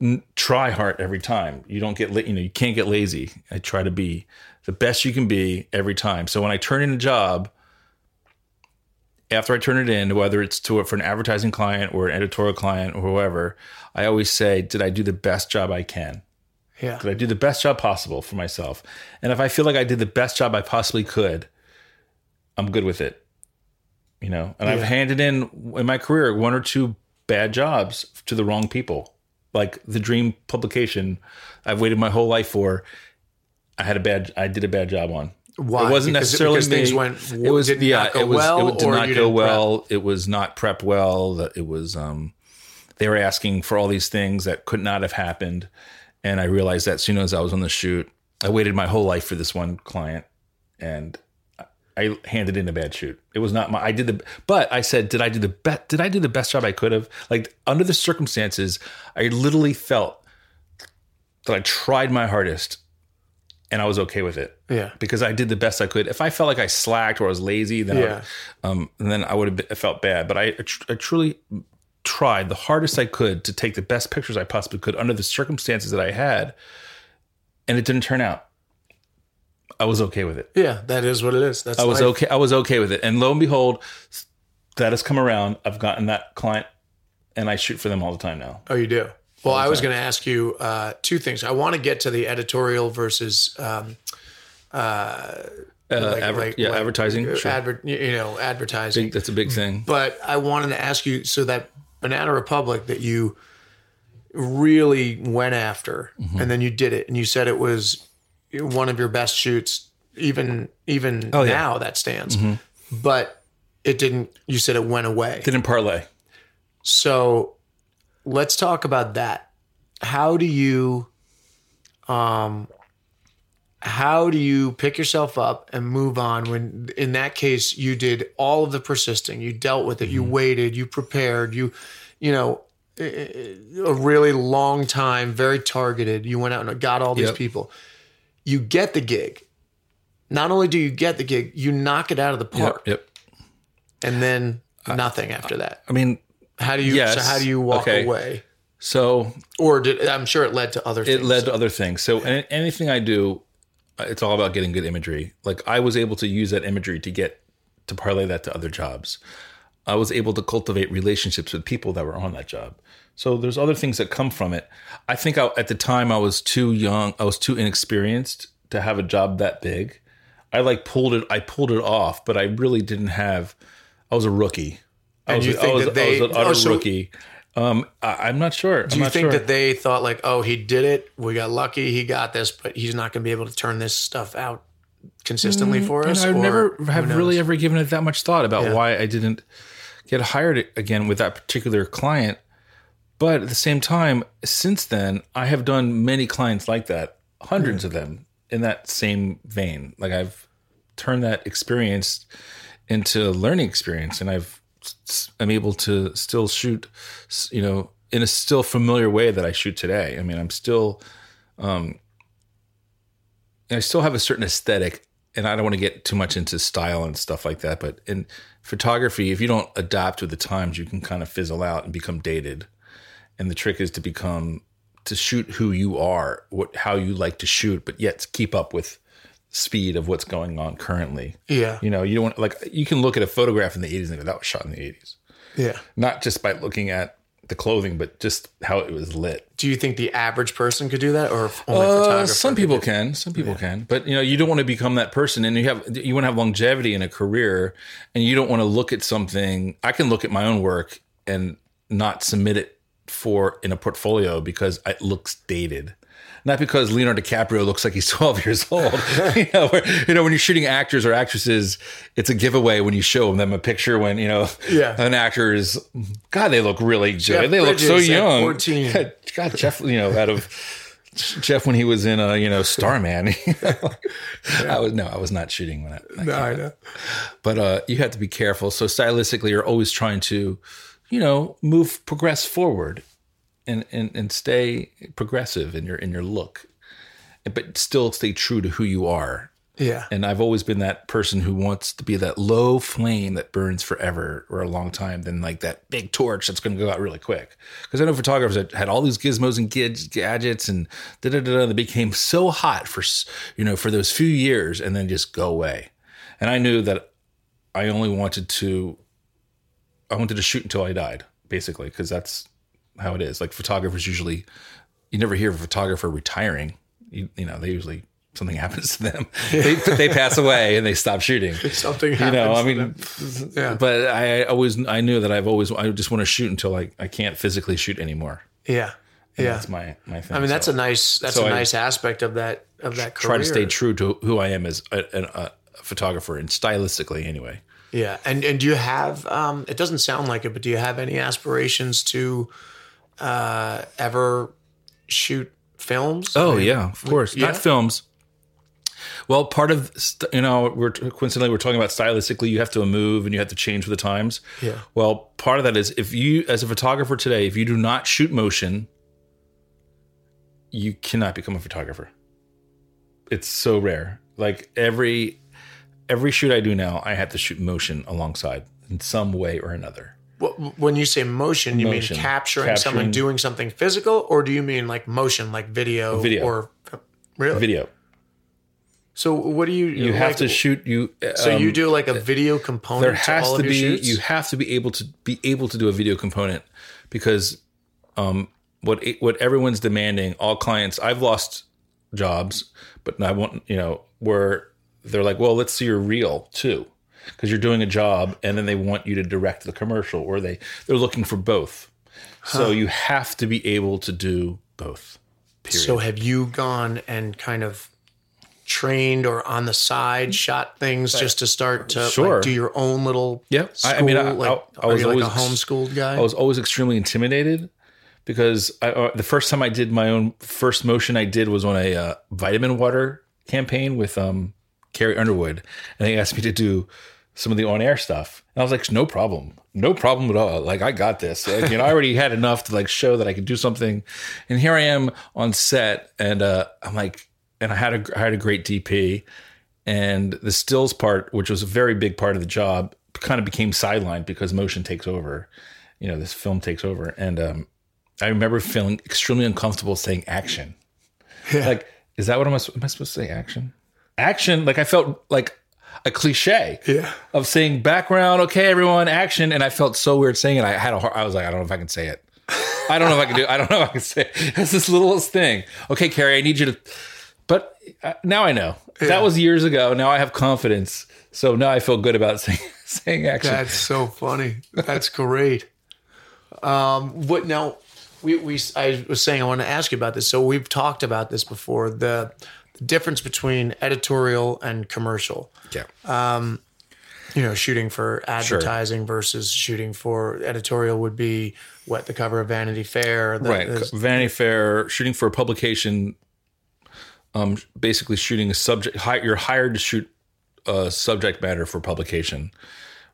n- try hard every time. You don't get, you know, you can't get lazy. I try to be the best you can be every time. So when I turn in a job, after I turn it in, whether it's to for an advertising client or an editorial client or whoever, I always say, did I do the best job I can? Yeah. Did I do the best job possible for myself? And if I feel like I did the best job I possibly could, I'm good with it. You know, and I've handed in in my career one or two bad jobs to the wrong people. Like the dream publication I've waited my whole life for. I had a bad I did a bad job on. Why? It wasn't Because- necessarily because things me. went- it was did yeah, it was well, it did not go didn't prep? well. It was not prep well. That It was um they were asking for all these things that could not have happened. And I realized that as soon as I was on the shoot, I waited my whole life for this one client and I handed in a bad shoot. It was not my I did the but I said, did I do the best did I do the best job I could have? Like under the circumstances, I literally felt that I tried my hardest and I was okay with it Yeah. because I did the best I could. If I felt like I slacked or I was lazy, then Yeah. I, um, then I would have felt bad. But I, I truly tried the hardest I could to take the best pictures I possibly could under the circumstances that I had, and it didn't turn out. I was okay with it. Yeah. That is what it is. That's I was life. okay. I was okay with it, and lo and behold, that has come around. I've gotten that client, and I shoot for them all the time now. Oh, you do. Well, I was going to ask you uh, two things. I want to get to the editorial versus um, Uh, like- adver- like- yeah, like, advertising. uh, Sure. adver- you know, advertising. Big- that's a big thing. But I wanted to ask you so that Banana Republic that you really went after Mm-hmm. and then you did it and you said it was one of your best shoots even even Oh, yeah. Mm-hmm. now that stands. But it didn't you said it went away. Didn't parlay. So let's talk about that. How do you um how do you pick yourself up and move on when in that case you did all of the persisting, you dealt with it, you mm-hmm. waited, you prepared, you you know eh, eh, eh, a really long time, very targeted. You went out and got all these Yep. people. You get the gig. Not only do you get the gig, you knock it out of the park, Yep. Yep. and then nothing after that. I mean, How do you? Yes. So how do you walk Okay. away? so Or did I'm sure it led to other things. it things. led to other things. So any- anything I do, uh, it's all about getting good imagery. Like I was able to use that imagery to get to parlay that to other jobs. I was able to cultivate relationships with people that were on that job. So there's other things that come from it. I think I, at the time I was too young, I was too inexperienced to have a job that big. I like pulled it, I pulled it off, but I really didn't have. I was a rookie. I And you I think was, that they- I was an utter oh, so- rookie. Um, I, I'm not sure. Do I'm you think sure. that they thought like, oh, he did it, we got lucky, he got this, but he's not going to be able to turn this stuff out consistently for us? I've never have really ever given it that much thought about Yeah. why I didn't get hired again with that particular client. But at the same time, since then, I have done many clients like that, hundreds of them in that same vein. Like I've turned that experience into a learning experience, and I've I'm able to still shoot, you know, in a still familiar way that I shoot today. I mean, I'm still um, I still have a certain aesthetic, and I don't want to get too much into style and stuff like that. But in photography, if you don't adapt with the times, you can kind of fizzle out and become dated. and the trick is to become to shoot who you are, what how you like to shoot, but yet keep up with speed of what's going on currently. Yeah. You know, you don't want like you can look at a photograph in the 80s and go, that was shot in the 80s. Yeah. Not just by looking at the clothing, but just how it was lit. Do you think the average person could do that, or only Uh, some people can, some people can, but you know, you don't want to become that person, and you have you want to have longevity in a career, and you don't want to look at something. I can look at my own work and not submit it for in a portfolio because it looks dated. Not because Leonardo DiCaprio looks like he's 12 years old. you, know, where, you know, when you're shooting actors or actresses, it's a giveaway when you show them a picture when, you know, Yeah. an actor is, God, they look really good. they look so young. 14. God, Jeff, you know, out of Jeff when he was in uh, you know, Starman. I was no, I was not shooting when I, I No, I know. But uh you have to be careful. So stylistically you're always trying to, you know, move progress forward and and, and stay progressive in your in your look. But still stay true to who you are. Yeah. And I've always been that person who wants to be that low flame that burns forever or a long time than like that big torch that's going to go out really quick. Because I know photographers that had all these gizmos and gid- gadgets and da da da. da. They became so hot for you know for those few years and then just go away. And I knew that I only wanted to. I wanted to shoot until I died, basically, because that's how it is. Like photographers usually, you never hear of a photographer retiring. You, you know, they usually something happens to them. they they pass away and they stop shooting. Something happens. You know, I mean, Yeah. but I always I knew that I've always I just want to shoot until I, I can't physically shoot anymore. Yeah. And Yeah. that's my my thing. I mean, that's So a nice that's so a I nice aspect of that of that career. try to stay true to who I am as a, a, a photographer and stylistically anyway. Yeah, and and do you have? Um, it doesn't sound like it, but do you have any aspirations to uh, ever shoot films? Oh I mean, yeah, of course. yeah? Not films. Well, part of st- you know we're coincidentally we're talking about stylistically. You have to move and you have to change with the times. Yeah. Well, part of that is if you, as a photographer today, if you do not shoot motion, you cannot become a photographer. It's so rare. Like every every shoot I do now, I have to shoot motion alongside in some way or another. Wh- When you say motion, you Motion. mean capturing, someone doing something physical, or do you mean like motion, like video, Video. or really? Video. So what do you? You have to shoot. You So you um, do like a video component there to has all to of be shoots? you have to be able to be able to do a video component because um what what everyone's demanding all clients i've lost jobs but i want you know where they're like well let's see your reel too because you're doing a job and then they want you to direct the commercial or they they're looking for both so you have to be able to do both period So have you gone and kind of trained or on the side shot things just to start to Sure. like, do your own little Yeah, school? I- mean, I- like, I- I was you like a always- homeschooled guy? I was always extremely intimidated because I, uh, the first time I did my own first motion I did was on a uh, vitamin water campaign with um, Carrie Underwood, and they asked me to do some of the on air stuff, and I was like, no problem, no problem at all. Like I got this. Like, you know, I already had enough to like show that I could do something, and here I am on set, and uh, I'm like, and I had a I had a great DP, and the stills part, which was a very big part of the job, kind of became sidelined because motion takes over. You know, this film takes over, and um, I remember feeling extremely uncomfortable saying action. Like, is that what am I, am I supposed to say? Action, action. Like I felt like a cliche Yeah. of saying background. Okay, everyone, action. And I felt so weird saying it. I had a hard, I was like, I don't know if I can say it. I don't know if I can do. I don't know if I can say it. It's this littlest thing. Okay, Carrie, I need you to. But uh, now I know. That was years ago. Now I have confidence. So now I feel good about saying saying action. That's so funny. That's great. Um, what now? We, we I was saying I want to ask you about this. So we've talked about this before. The difference between editorial and commercial. yeah. You know, shooting for advertising versus shooting for editorial would be what the cover of Vanity Fair. The, right vanity fair shooting for a publication um basically shooting a subject hi- you're hired to shoot a subject matter for publication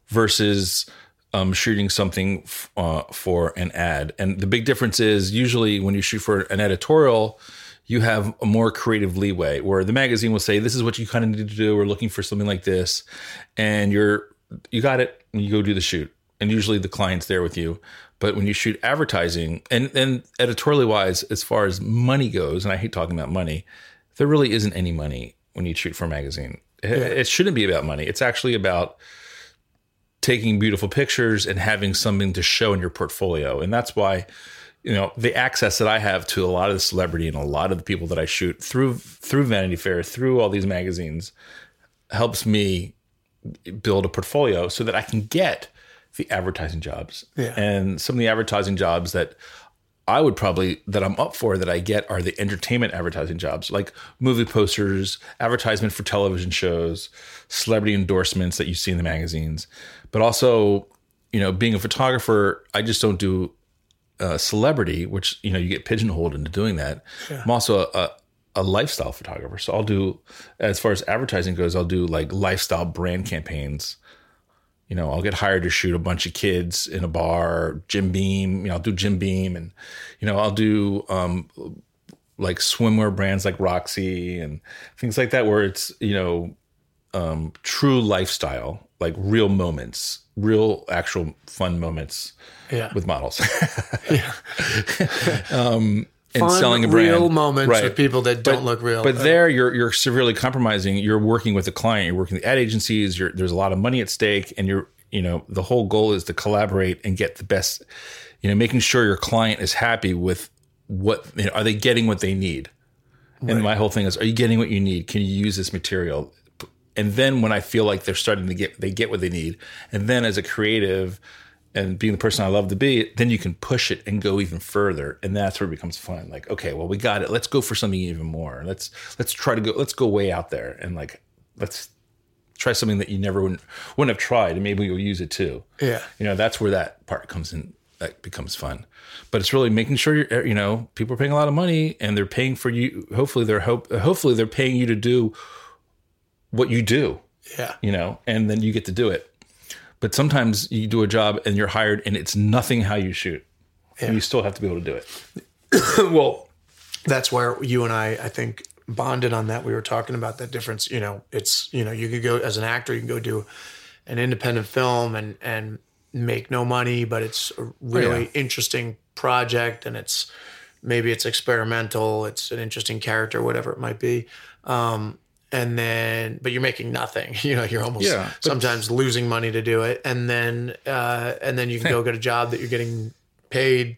versus um shooting something f- uh, for an ad and the big difference is usually when you shoot for an editorial you have a more creative leeway where the magazine will say this is what you kind of need to do we're looking for something like this and you're you got it and you go do the shoot and usually the client's there with you But when you shoot advertising and and editorially wise, as far as money goes, and I hate talking about money, there really isn't any money when you shoot for a magazine. It, it shouldn't be about money. It's actually about taking beautiful pictures and having something to show in your portfolio. And that's why, you know, the access that I have to a lot of the celebrity and a lot of the people that I shoot through through Vanity Fair, through all these magazines, helps me build a portfolio so that I can get the advertising jobs. Yeah. And some of the advertising jobs that I would probably that I'm up for that I get are the entertainment advertising jobs, like movie posters, advertisement for television shows, celebrity endorsements that you see in the magazines, but also, you know, being a photographer, I just don't do uh, celebrity, which you know you get pigeonholed into doing that. I'm also a, a a lifestyle photographer, so I'll do as far as advertising goes, I'll do like lifestyle brand campaigns. You know, I'll get hired to shoot a bunch of kids in a bar, Jim Beam, you know, I'll do Jim Beam and, you know, I'll do um, like swimwear brands like Roxy and things like that, where it's, you know, um, true lifestyle, like real moments, real actual fun moments Yeah. with models. um, and Fun, selling a brand. real moments Right. with people that don't look real. But there, you're you're severely compromising. You're working with a client. You're working with ad agencies. You're, there's a lot of money at stake, and you're you know the whole goal is to collaborate and get the best. You know, making sure your client is happy with what you know, are they getting what they need. And my whole thing is, are you getting what you need? Can you use this material? And then when I feel like they're starting to get they get what they need, and then as a creative and being the person I love to be, then you can push it and go even further, and that's where it becomes fun. Like, okay, well, we got it. Let's go for something even more. Let's let's try to go. Let's go way out there and like let's try something that you never wouldn't wouldn't have tried, and maybe you'll use it too. Yeah. you know that's where that part comes in. That becomes fun, but it's really making sure you're you know people are paying a lot of money and they're paying for you. Hopefully they're hope hopefully they're paying you to do what you do yeah. you know, and then you get to do it. But sometimes you do a job and you're hired and it's nothing how you shoot. And you still have to be able to do it. well, that's where you and I, I think, bonded on that. We were talking about that difference. You know, it's you know, you could go as an actor, you can go do an independent film and and make no money, but it's a really yeah. interesting project, and it's maybe it's experimental, it's an interesting character, whatever it might be. Um, and then, but you're making nothing. You know, you're almost Yeah, sometimes losing money to do it, and then uh, and then you can go get a job that you're getting paid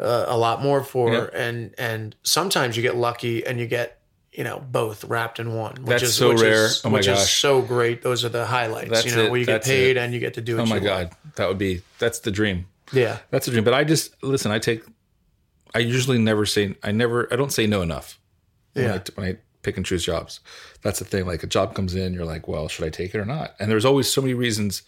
uh, a lot more for Yeah. and and sometimes you get lucky and you get you know both wrapped in one which That's is so which rare. is, Oh my which is so great those are the highlights That's you know it. where you get paid it. and you get to do what Oh my God. want. That would be, that's the dream. yeah That's the dream. But I just, listen, I take, I usually never say, I never, I don't say no enough when, Yeah. I, when I pick and choose jobs. That's the thing. Like a job comes in, you're like, well, should I take it or not? And there's always so many reasons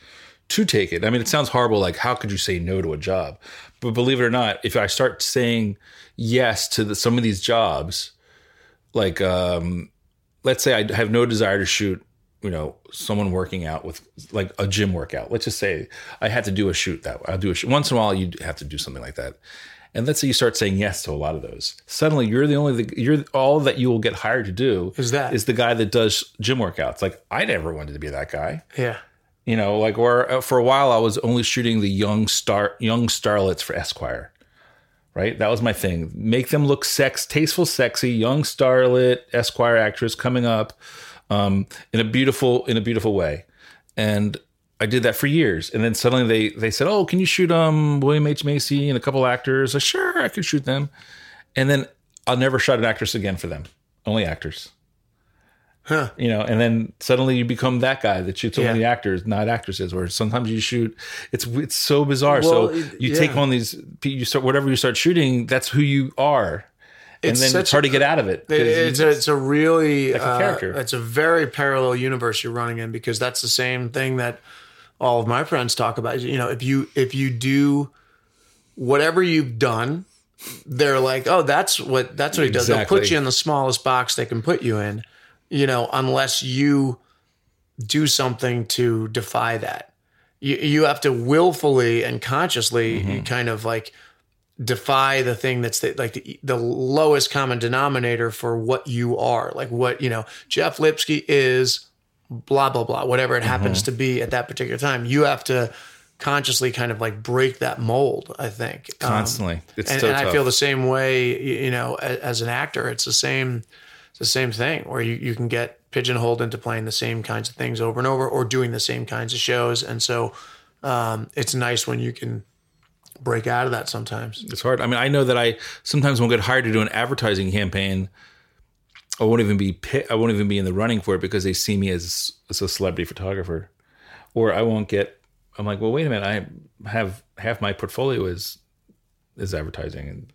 to take it. I mean, it sounds horrible. Like, how could you say no to a job? But believe it or not, if I start saying yes to the, some of these jobs, like, um, let's say I have no desire to shoot, you know, someone working out with like a gym workout. Let's just say I had to do a shoot that way. I'll do a. Once in a while, you have to do something like that. And let's say you start saying yes to a lot of those. Suddenly, you're the only you're all that you will get hired to do Is that. is the guy that does gym workouts. Like I never wanted to be that guy yeah you know like where uh, for a while i was only shooting the young star young starlets for esquire right that was my thing make them look sex tasteful sexy young starlet esquire actress coming up um, in a beautiful in a beautiful way and i did that for years and then suddenly they they said oh can you shoot um william h macy and a couple actors I said, sure i could shoot them and then i'll never shot an actress again for them only actors huh you know, and then suddenly you become that guy that shoots only Yeah. actors, not actresses. Or sometimes you shoot. It's it's so bizarre. Well, so you take on these. You start whatever you start shooting. That's who you are, and It's then it's hard a- to get out of it. it's a, it's a really Like a uh, character. it's a very parallel universe you're running in because that's the same thing that all of my friends talk about. You know, if you if you do whatever you've done, they're like, oh, that's what that's what he does. They'll put you in the smallest box they can put you in. You know, unless you do something to defy that. You you have to willfully and consciously Mm-hmm. kind of like defy the thing that's the, like the, the lowest common denominator for what you are like what you know jeff lipsky is blah blah blah whatever it happens Mm-hmm. to be at that particular time you have to consciously kind of like break that mold. I think Um, Constantly. It's and, so and I feel the same way. You know, as, as an actor, it's the same. It's the same thing where you, you can get pigeonholed into playing the same kinds of things over and over, or doing the same kinds of shows. And so, um, it's nice when you can break out of that sometimes. It's hard. I mean, I know that I sometimes won't get hired to do an advertising campaign. I won't even be I won't even be in the running for it because they see me as, as a celebrity photographer, or I won't get. I'm like, well, wait a minute. I have half my portfolio is is advertising and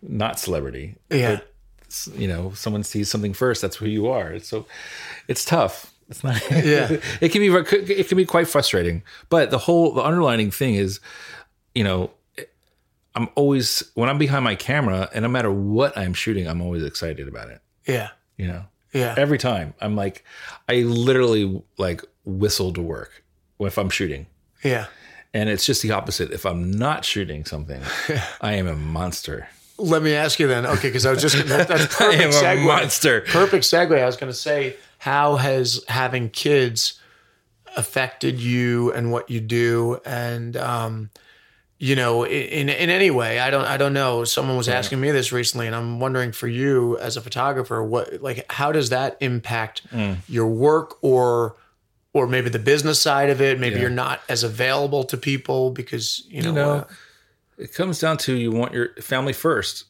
not celebrity. Yeah. But, you know, someone sees something first. That's who you are. So it's tough. It's not. Yeah. it can be. It can be quite frustrating. But the whole the underlining thing is, you know, I'm always when I'm behind my camera, and no matter what I'm shooting, I'm always excited about it. Yeah. You know, Yeah. every time I'm like, I literally like whistle to work if I'm shooting, Yeah. and it's just the opposite. If I'm not shooting something, I am a monster. Let me ask you then. Okay, because I was just that, that's I perfect am a segue. monster. Perfect segue. I was going to say, how has having kids affected you and what you do, and um, you know, in in any way? I don't I don't know. Someone was asking me this recently, and I'm wondering for you as a photographer, what like how does that impact Mm. your work or or maybe the business side of it? Maybe Yeah. you're not as available to people because you know. You know, uh, it comes down to you want your family first.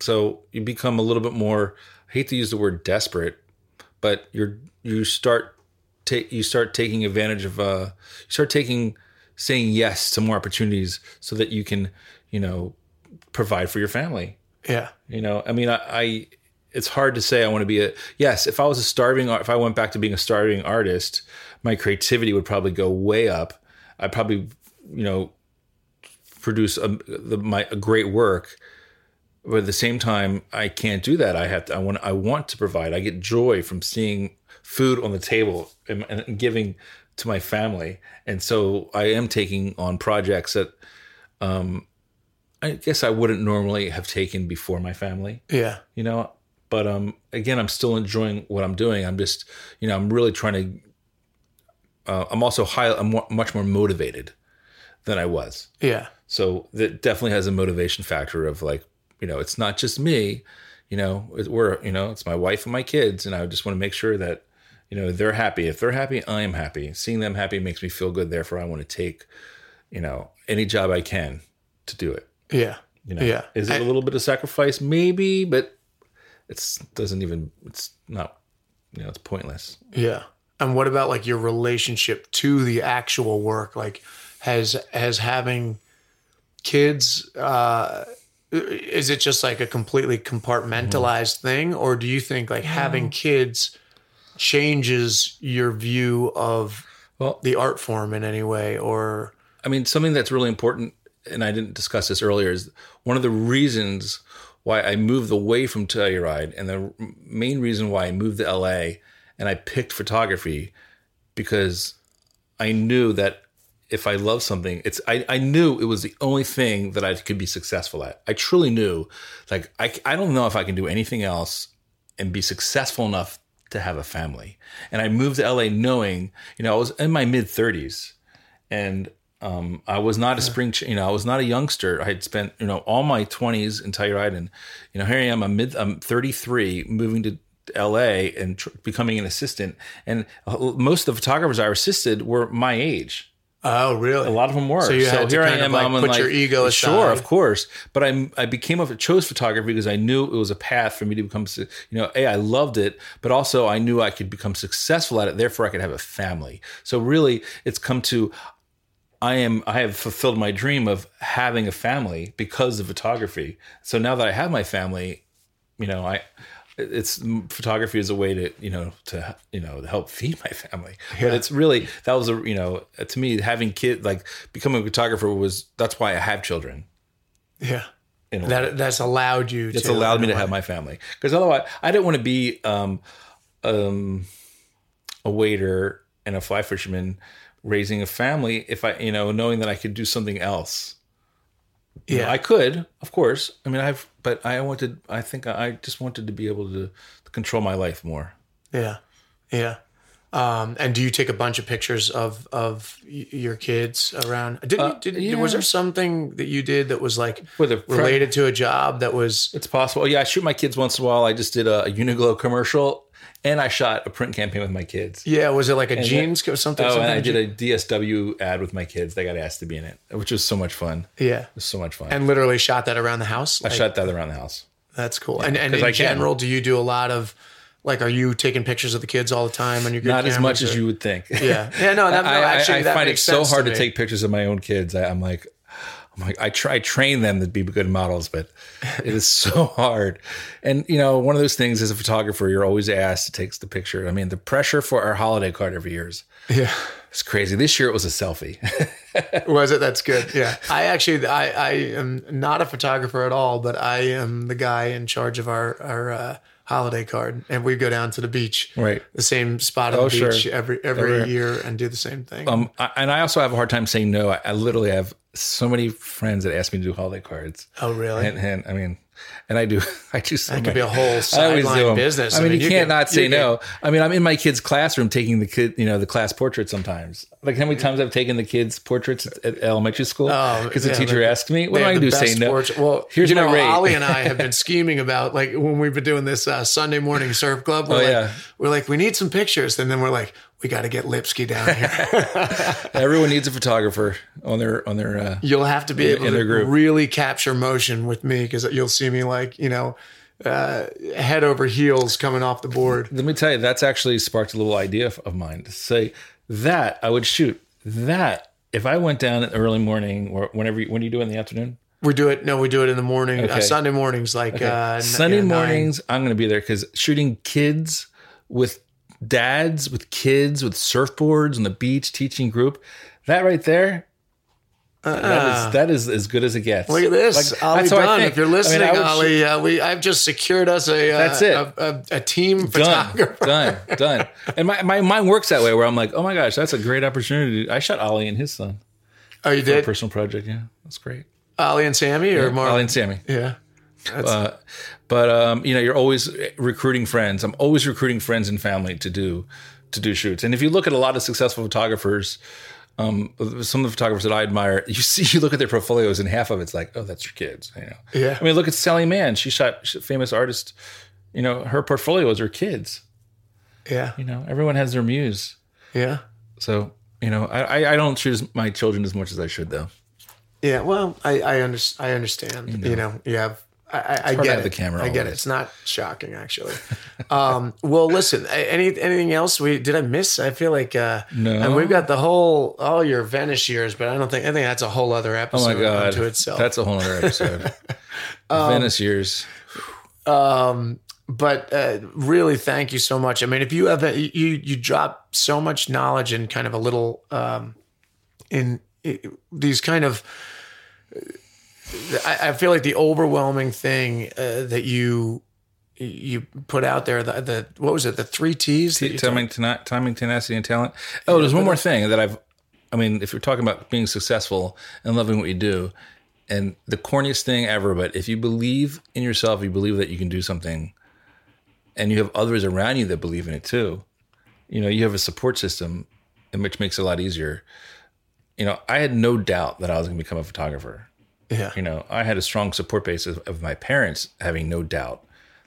So you become a little bit more I hate to use the word desperate, but you're you start take you start taking advantage of uh you start taking saying yes to more opportunities so that you can, you know, provide for your family. yeah. You know, I mean, I, I it's hard to say I want to be a yes. If I was a starving, if I went back to being a starving artist, my creativity would probably go way up. I'd probably, you know, produce a, the, my a great work. But at the same time, I can't do that. I have to. I want. I want to provide. I get joy from seeing food on the table and, and giving to my family, and so I am taking on projects that um, I guess I wouldn't normally have taken before my family, Yeah. you know. But um, again, I'm still enjoying what I'm doing. I'm just, you know, I'm really trying to. Uh, I'm also high. I'm much more motivated than I was. Yeah. So that definitely has a motivation factor of like, you know, it's not just me, you know, we're, you know, it's my wife and my kids, and I just want to make sure that, you know, they're happy. If they're happy, I am happy. Seeing them happy makes me feel good. Therefore, I want to take, you know, any job I can to do it. Yeah. You know, Yeah. Is it I- a little bit of sacrifice? Maybe, but it's doesn't even. It's not. You know, it's pointless. Yeah. And what about like your relationship to the actual work? Like has has having kids uh is it just like a completely compartmentalized thing or do you think like having kids changes your view of Well, the art form in any way or I mean, something that's really important, and I didn't discuss this earlier, is one of the reasons why I moved away from Telluride, and the main reason why I moved to LA and I picked photography because I knew that if I love something, it's I, I knew it was the only thing that I could be successful at. I truly knew, like I I don't know if I can do anything else and be successful enough to have a family. And I moved to LA knowing, you know, I was in my mid 30s and um, I was not a spring, ch- you know, I was not a youngster. I had spent, you know, all my 20s in Telluride, and you know, here I am. I'm mid, I'm 33, moving to LA and tr- becoming an assistant. And uh, most of the photographers I assisted were my age. Oh really A lot of them were. So you had to kind of, like, I'm put your ego aside. Sure, of course. But I I became a chose photography because I knew it was a path for me to become. You know, a I loved it, but also I knew I could become successful at it. Therefore, I could have a family. So really, it's come to. I am. I have fulfilled my dream of having a family because of photography. So now that I have my family, you know, I it's photography is a way to you know to you know to help feed my family. But it's really that was a you know to me having kid like becoming a photographer was that's why i have children. Yeah. That that's allowed you it's to allowed me to have my family. Because otherwise i didn't want to be um um a waiter and a fly fisherman raising a family if i you know knowing that i could do something else. You know, yeah. I could, of course. I mean, I've, but I wanted. I think I just wanted to be able to, to control my life more. Yeah, yeah. Um, and do you take a bunch of pictures of of your kids around? Did, you, did yeah. was there something that you did that was like With a pre- related to a job that was It's possible. Yeah, I shoot my kids once in a while. I just did a, a Uniqlo commercial, and I shot a print campaign with my kids. yeah was it like a jeans or something? Oh, and I did a DSW ad with my kids. They got asked to be in it, which was so much fun. Yeah, it was so much fun. and literally shot that around the house. I Like, shot that around the house. That's cool. and and 'cause in I can. general, do you do a lot of like? Are you taking pictures of the kids all the time on your good Not as much cameras, as you would think. Yeah, yeah. No, that, no I, I- actually, I that find it so hard to, me. take pictures of my own kids. I, I'm like, I'm like, I try train them to be good models, but it is so hard. And you know, one of those things as a photographer, you're always asked to take the picture. I mean, the pressure for our holiday card every year is Yeah. it's crazy. This year it was a selfie. Was it? That's good. Yeah. I actually, I, I am not a photographer at all, but I am the guy in charge of our our uh, holiday card, and we go down to the beach, Right. The same spot on Oh, the sure. beach every every Every- year, and do the same thing. um, I, and I also have a hard time saying no. I, I literally have so many friends that ask me to do holiday cards. oh, really? And, and I mean, and I do, I do so that could be a whole I sideline business. I mean, you, can't could- not say you no. I mean, I'm in my kid's classroom taking the kid, you know, the class portrait sometimes. Like how many times I've taken the kids' portraits at, at elementary school Oh, because yeah, the teacher asked me, "What am I have going to the do? Say no." portrait- Well, Here's you my know, rate. Ollie and I have been scheming about like when we've been doing this uh, Sunday morning surf club. We're Oh, like, yeah. we're like, we need some pictures, and then we're like, we got to get Lipsky down here. Everyone needs a photographer on their on their. Uh, You'll have to be able in to their group. really capture motion with me because you'll see me like you know, uh, head over heels coming off the board. let me tell you, that's actually sparked a little idea of- mine to say that I would shoot that if I went down in the early morning or whenever. You, when do you do it in the afternoon? We do it. No, we do it in the morning. Uh, Sunday mornings, like uh, Sunday mornings, I'm going to be there because shooting kids with dads, with kids, with surfboards on the beach, teaching group, that right there, that, is, that is as good as it gets. Uh, Look at this, Like, Ollie that's how I Dunn. If you're I mean, listening, I Ollie, uh, we I've just secured us a uh, That's it. a, a, a team done, photographer. done, done. And my, my mind works that way where I'm like, oh my gosh, that's a great opportunity. I shot Ollie and his son Oh, you did personal project. Yeah, that's great. Ollie and Sammy or Marlon? Ollie and Sammy. Yeah, Uh, but um, you know, you're always recruiting friends. I'm always recruiting friends and family to do to do shoots. And if you look at a lot of successful photographers, um, some of the photographers that I admire, you see, you look at their portfolios, and half of it's like, oh, that's your kids. You know, Yeah. I mean, look at Sally Mann. She shot famous artist. You know, her portfolio is her kids. yeah, You know, everyone has their muse. yeah, So you know, I I- I don't choose my children as much as I should, though. yeah. Well, I I, under, I understand. You know, you have. I, I, get it. the camera I get it. It's not shocking, actually. um, well, listen. Any anything else? We did I miss? I feel like uh, No. And we've got the whole all your Venice years, but I don't think I think that's a whole other episode. Oh my god, unto itself. that's a whole other episode. The Venice years. Um, but uh, really thank you so much i mean if you have a, you you drop so much knowledge in kind of a little um in these kind of I, I feel like the overwhelming thing uh, that you you put out there the, the what was it the three t's you timing, tena- timing, tenacity, and talent. Oh, there's one more thing that I've. I mean, if you're talking about being successful and loving what you do, and the corniest thing ever, but if you believe in yourself, you believe that you can do something, and you have others around you that believe in it too. You know, you have a support system, and which makes it a lot easier. You know, I had no doubt that I was going to become a photographer. Yeah You know, I had a strong support base of, of my parents having no doubt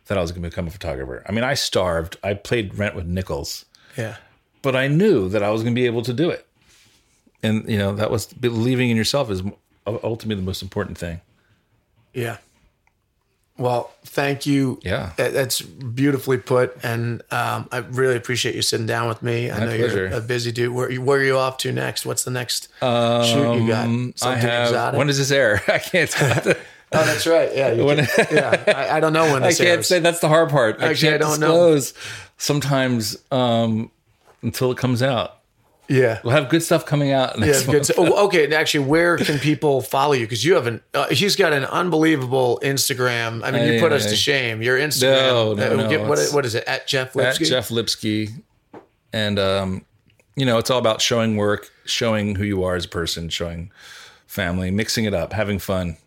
that I was going to become a photographer. I mean, I starved. I played rent with nickels, yeah but I knew that I was going to be able to do it. And you know, that was believing in yourself is ultimately the most important thing. yeah well thank you Yeah. That's beautifully put and um, i really appreciate you sitting down with me i My know pleasure. you're a busy dude where, where are you off to next what's the next shoot you got Um, I have. exotic When does this air? I can't. Oh, that's right. Yeah, you When- can- yeah. I, I don't know when I can't airs. say that's the hard part. I Actually, I can't don't know. disclose sometimes um, until it comes out. Yeah. We'll have good stuff coming out Yeah, next good. month. Oh, okay, and actually, where can people follow you? Because you have an, uh, he's got an unbelievable Instagram. I mean, you Hey, put us hey. to shame. Your Instagram. No, no, uh, no, get- what, what is it? At Jeff Lipsky. at. Jeff Lipsky, and um, you know, it's all about showing work, showing who you are as a person, showing family, mixing it up, having fun.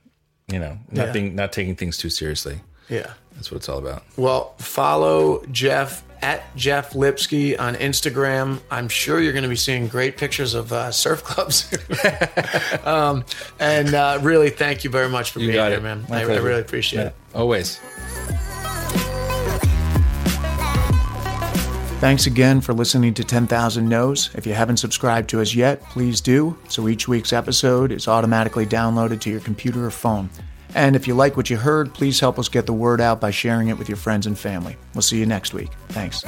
You know, not Yeah. being not taking things too seriously. Yeah. That's what it's all about. Well, follow Jeff at Jeff Lipsky on Instagram. I'm sure you're going to be seeing great pictures of uh, surf clubs. um, and uh, really, thank you very much for You being got here, it. man. I, I really appreciate Yeah, it. always. Thanks again for listening to 10,000 No's. If you haven't subscribed to us yet, please do, so each week's episode is automatically downloaded to your computer or phone. And if you like what you heard, please help us get the word out by sharing it with your friends and family. We'll see you next week. Thanks.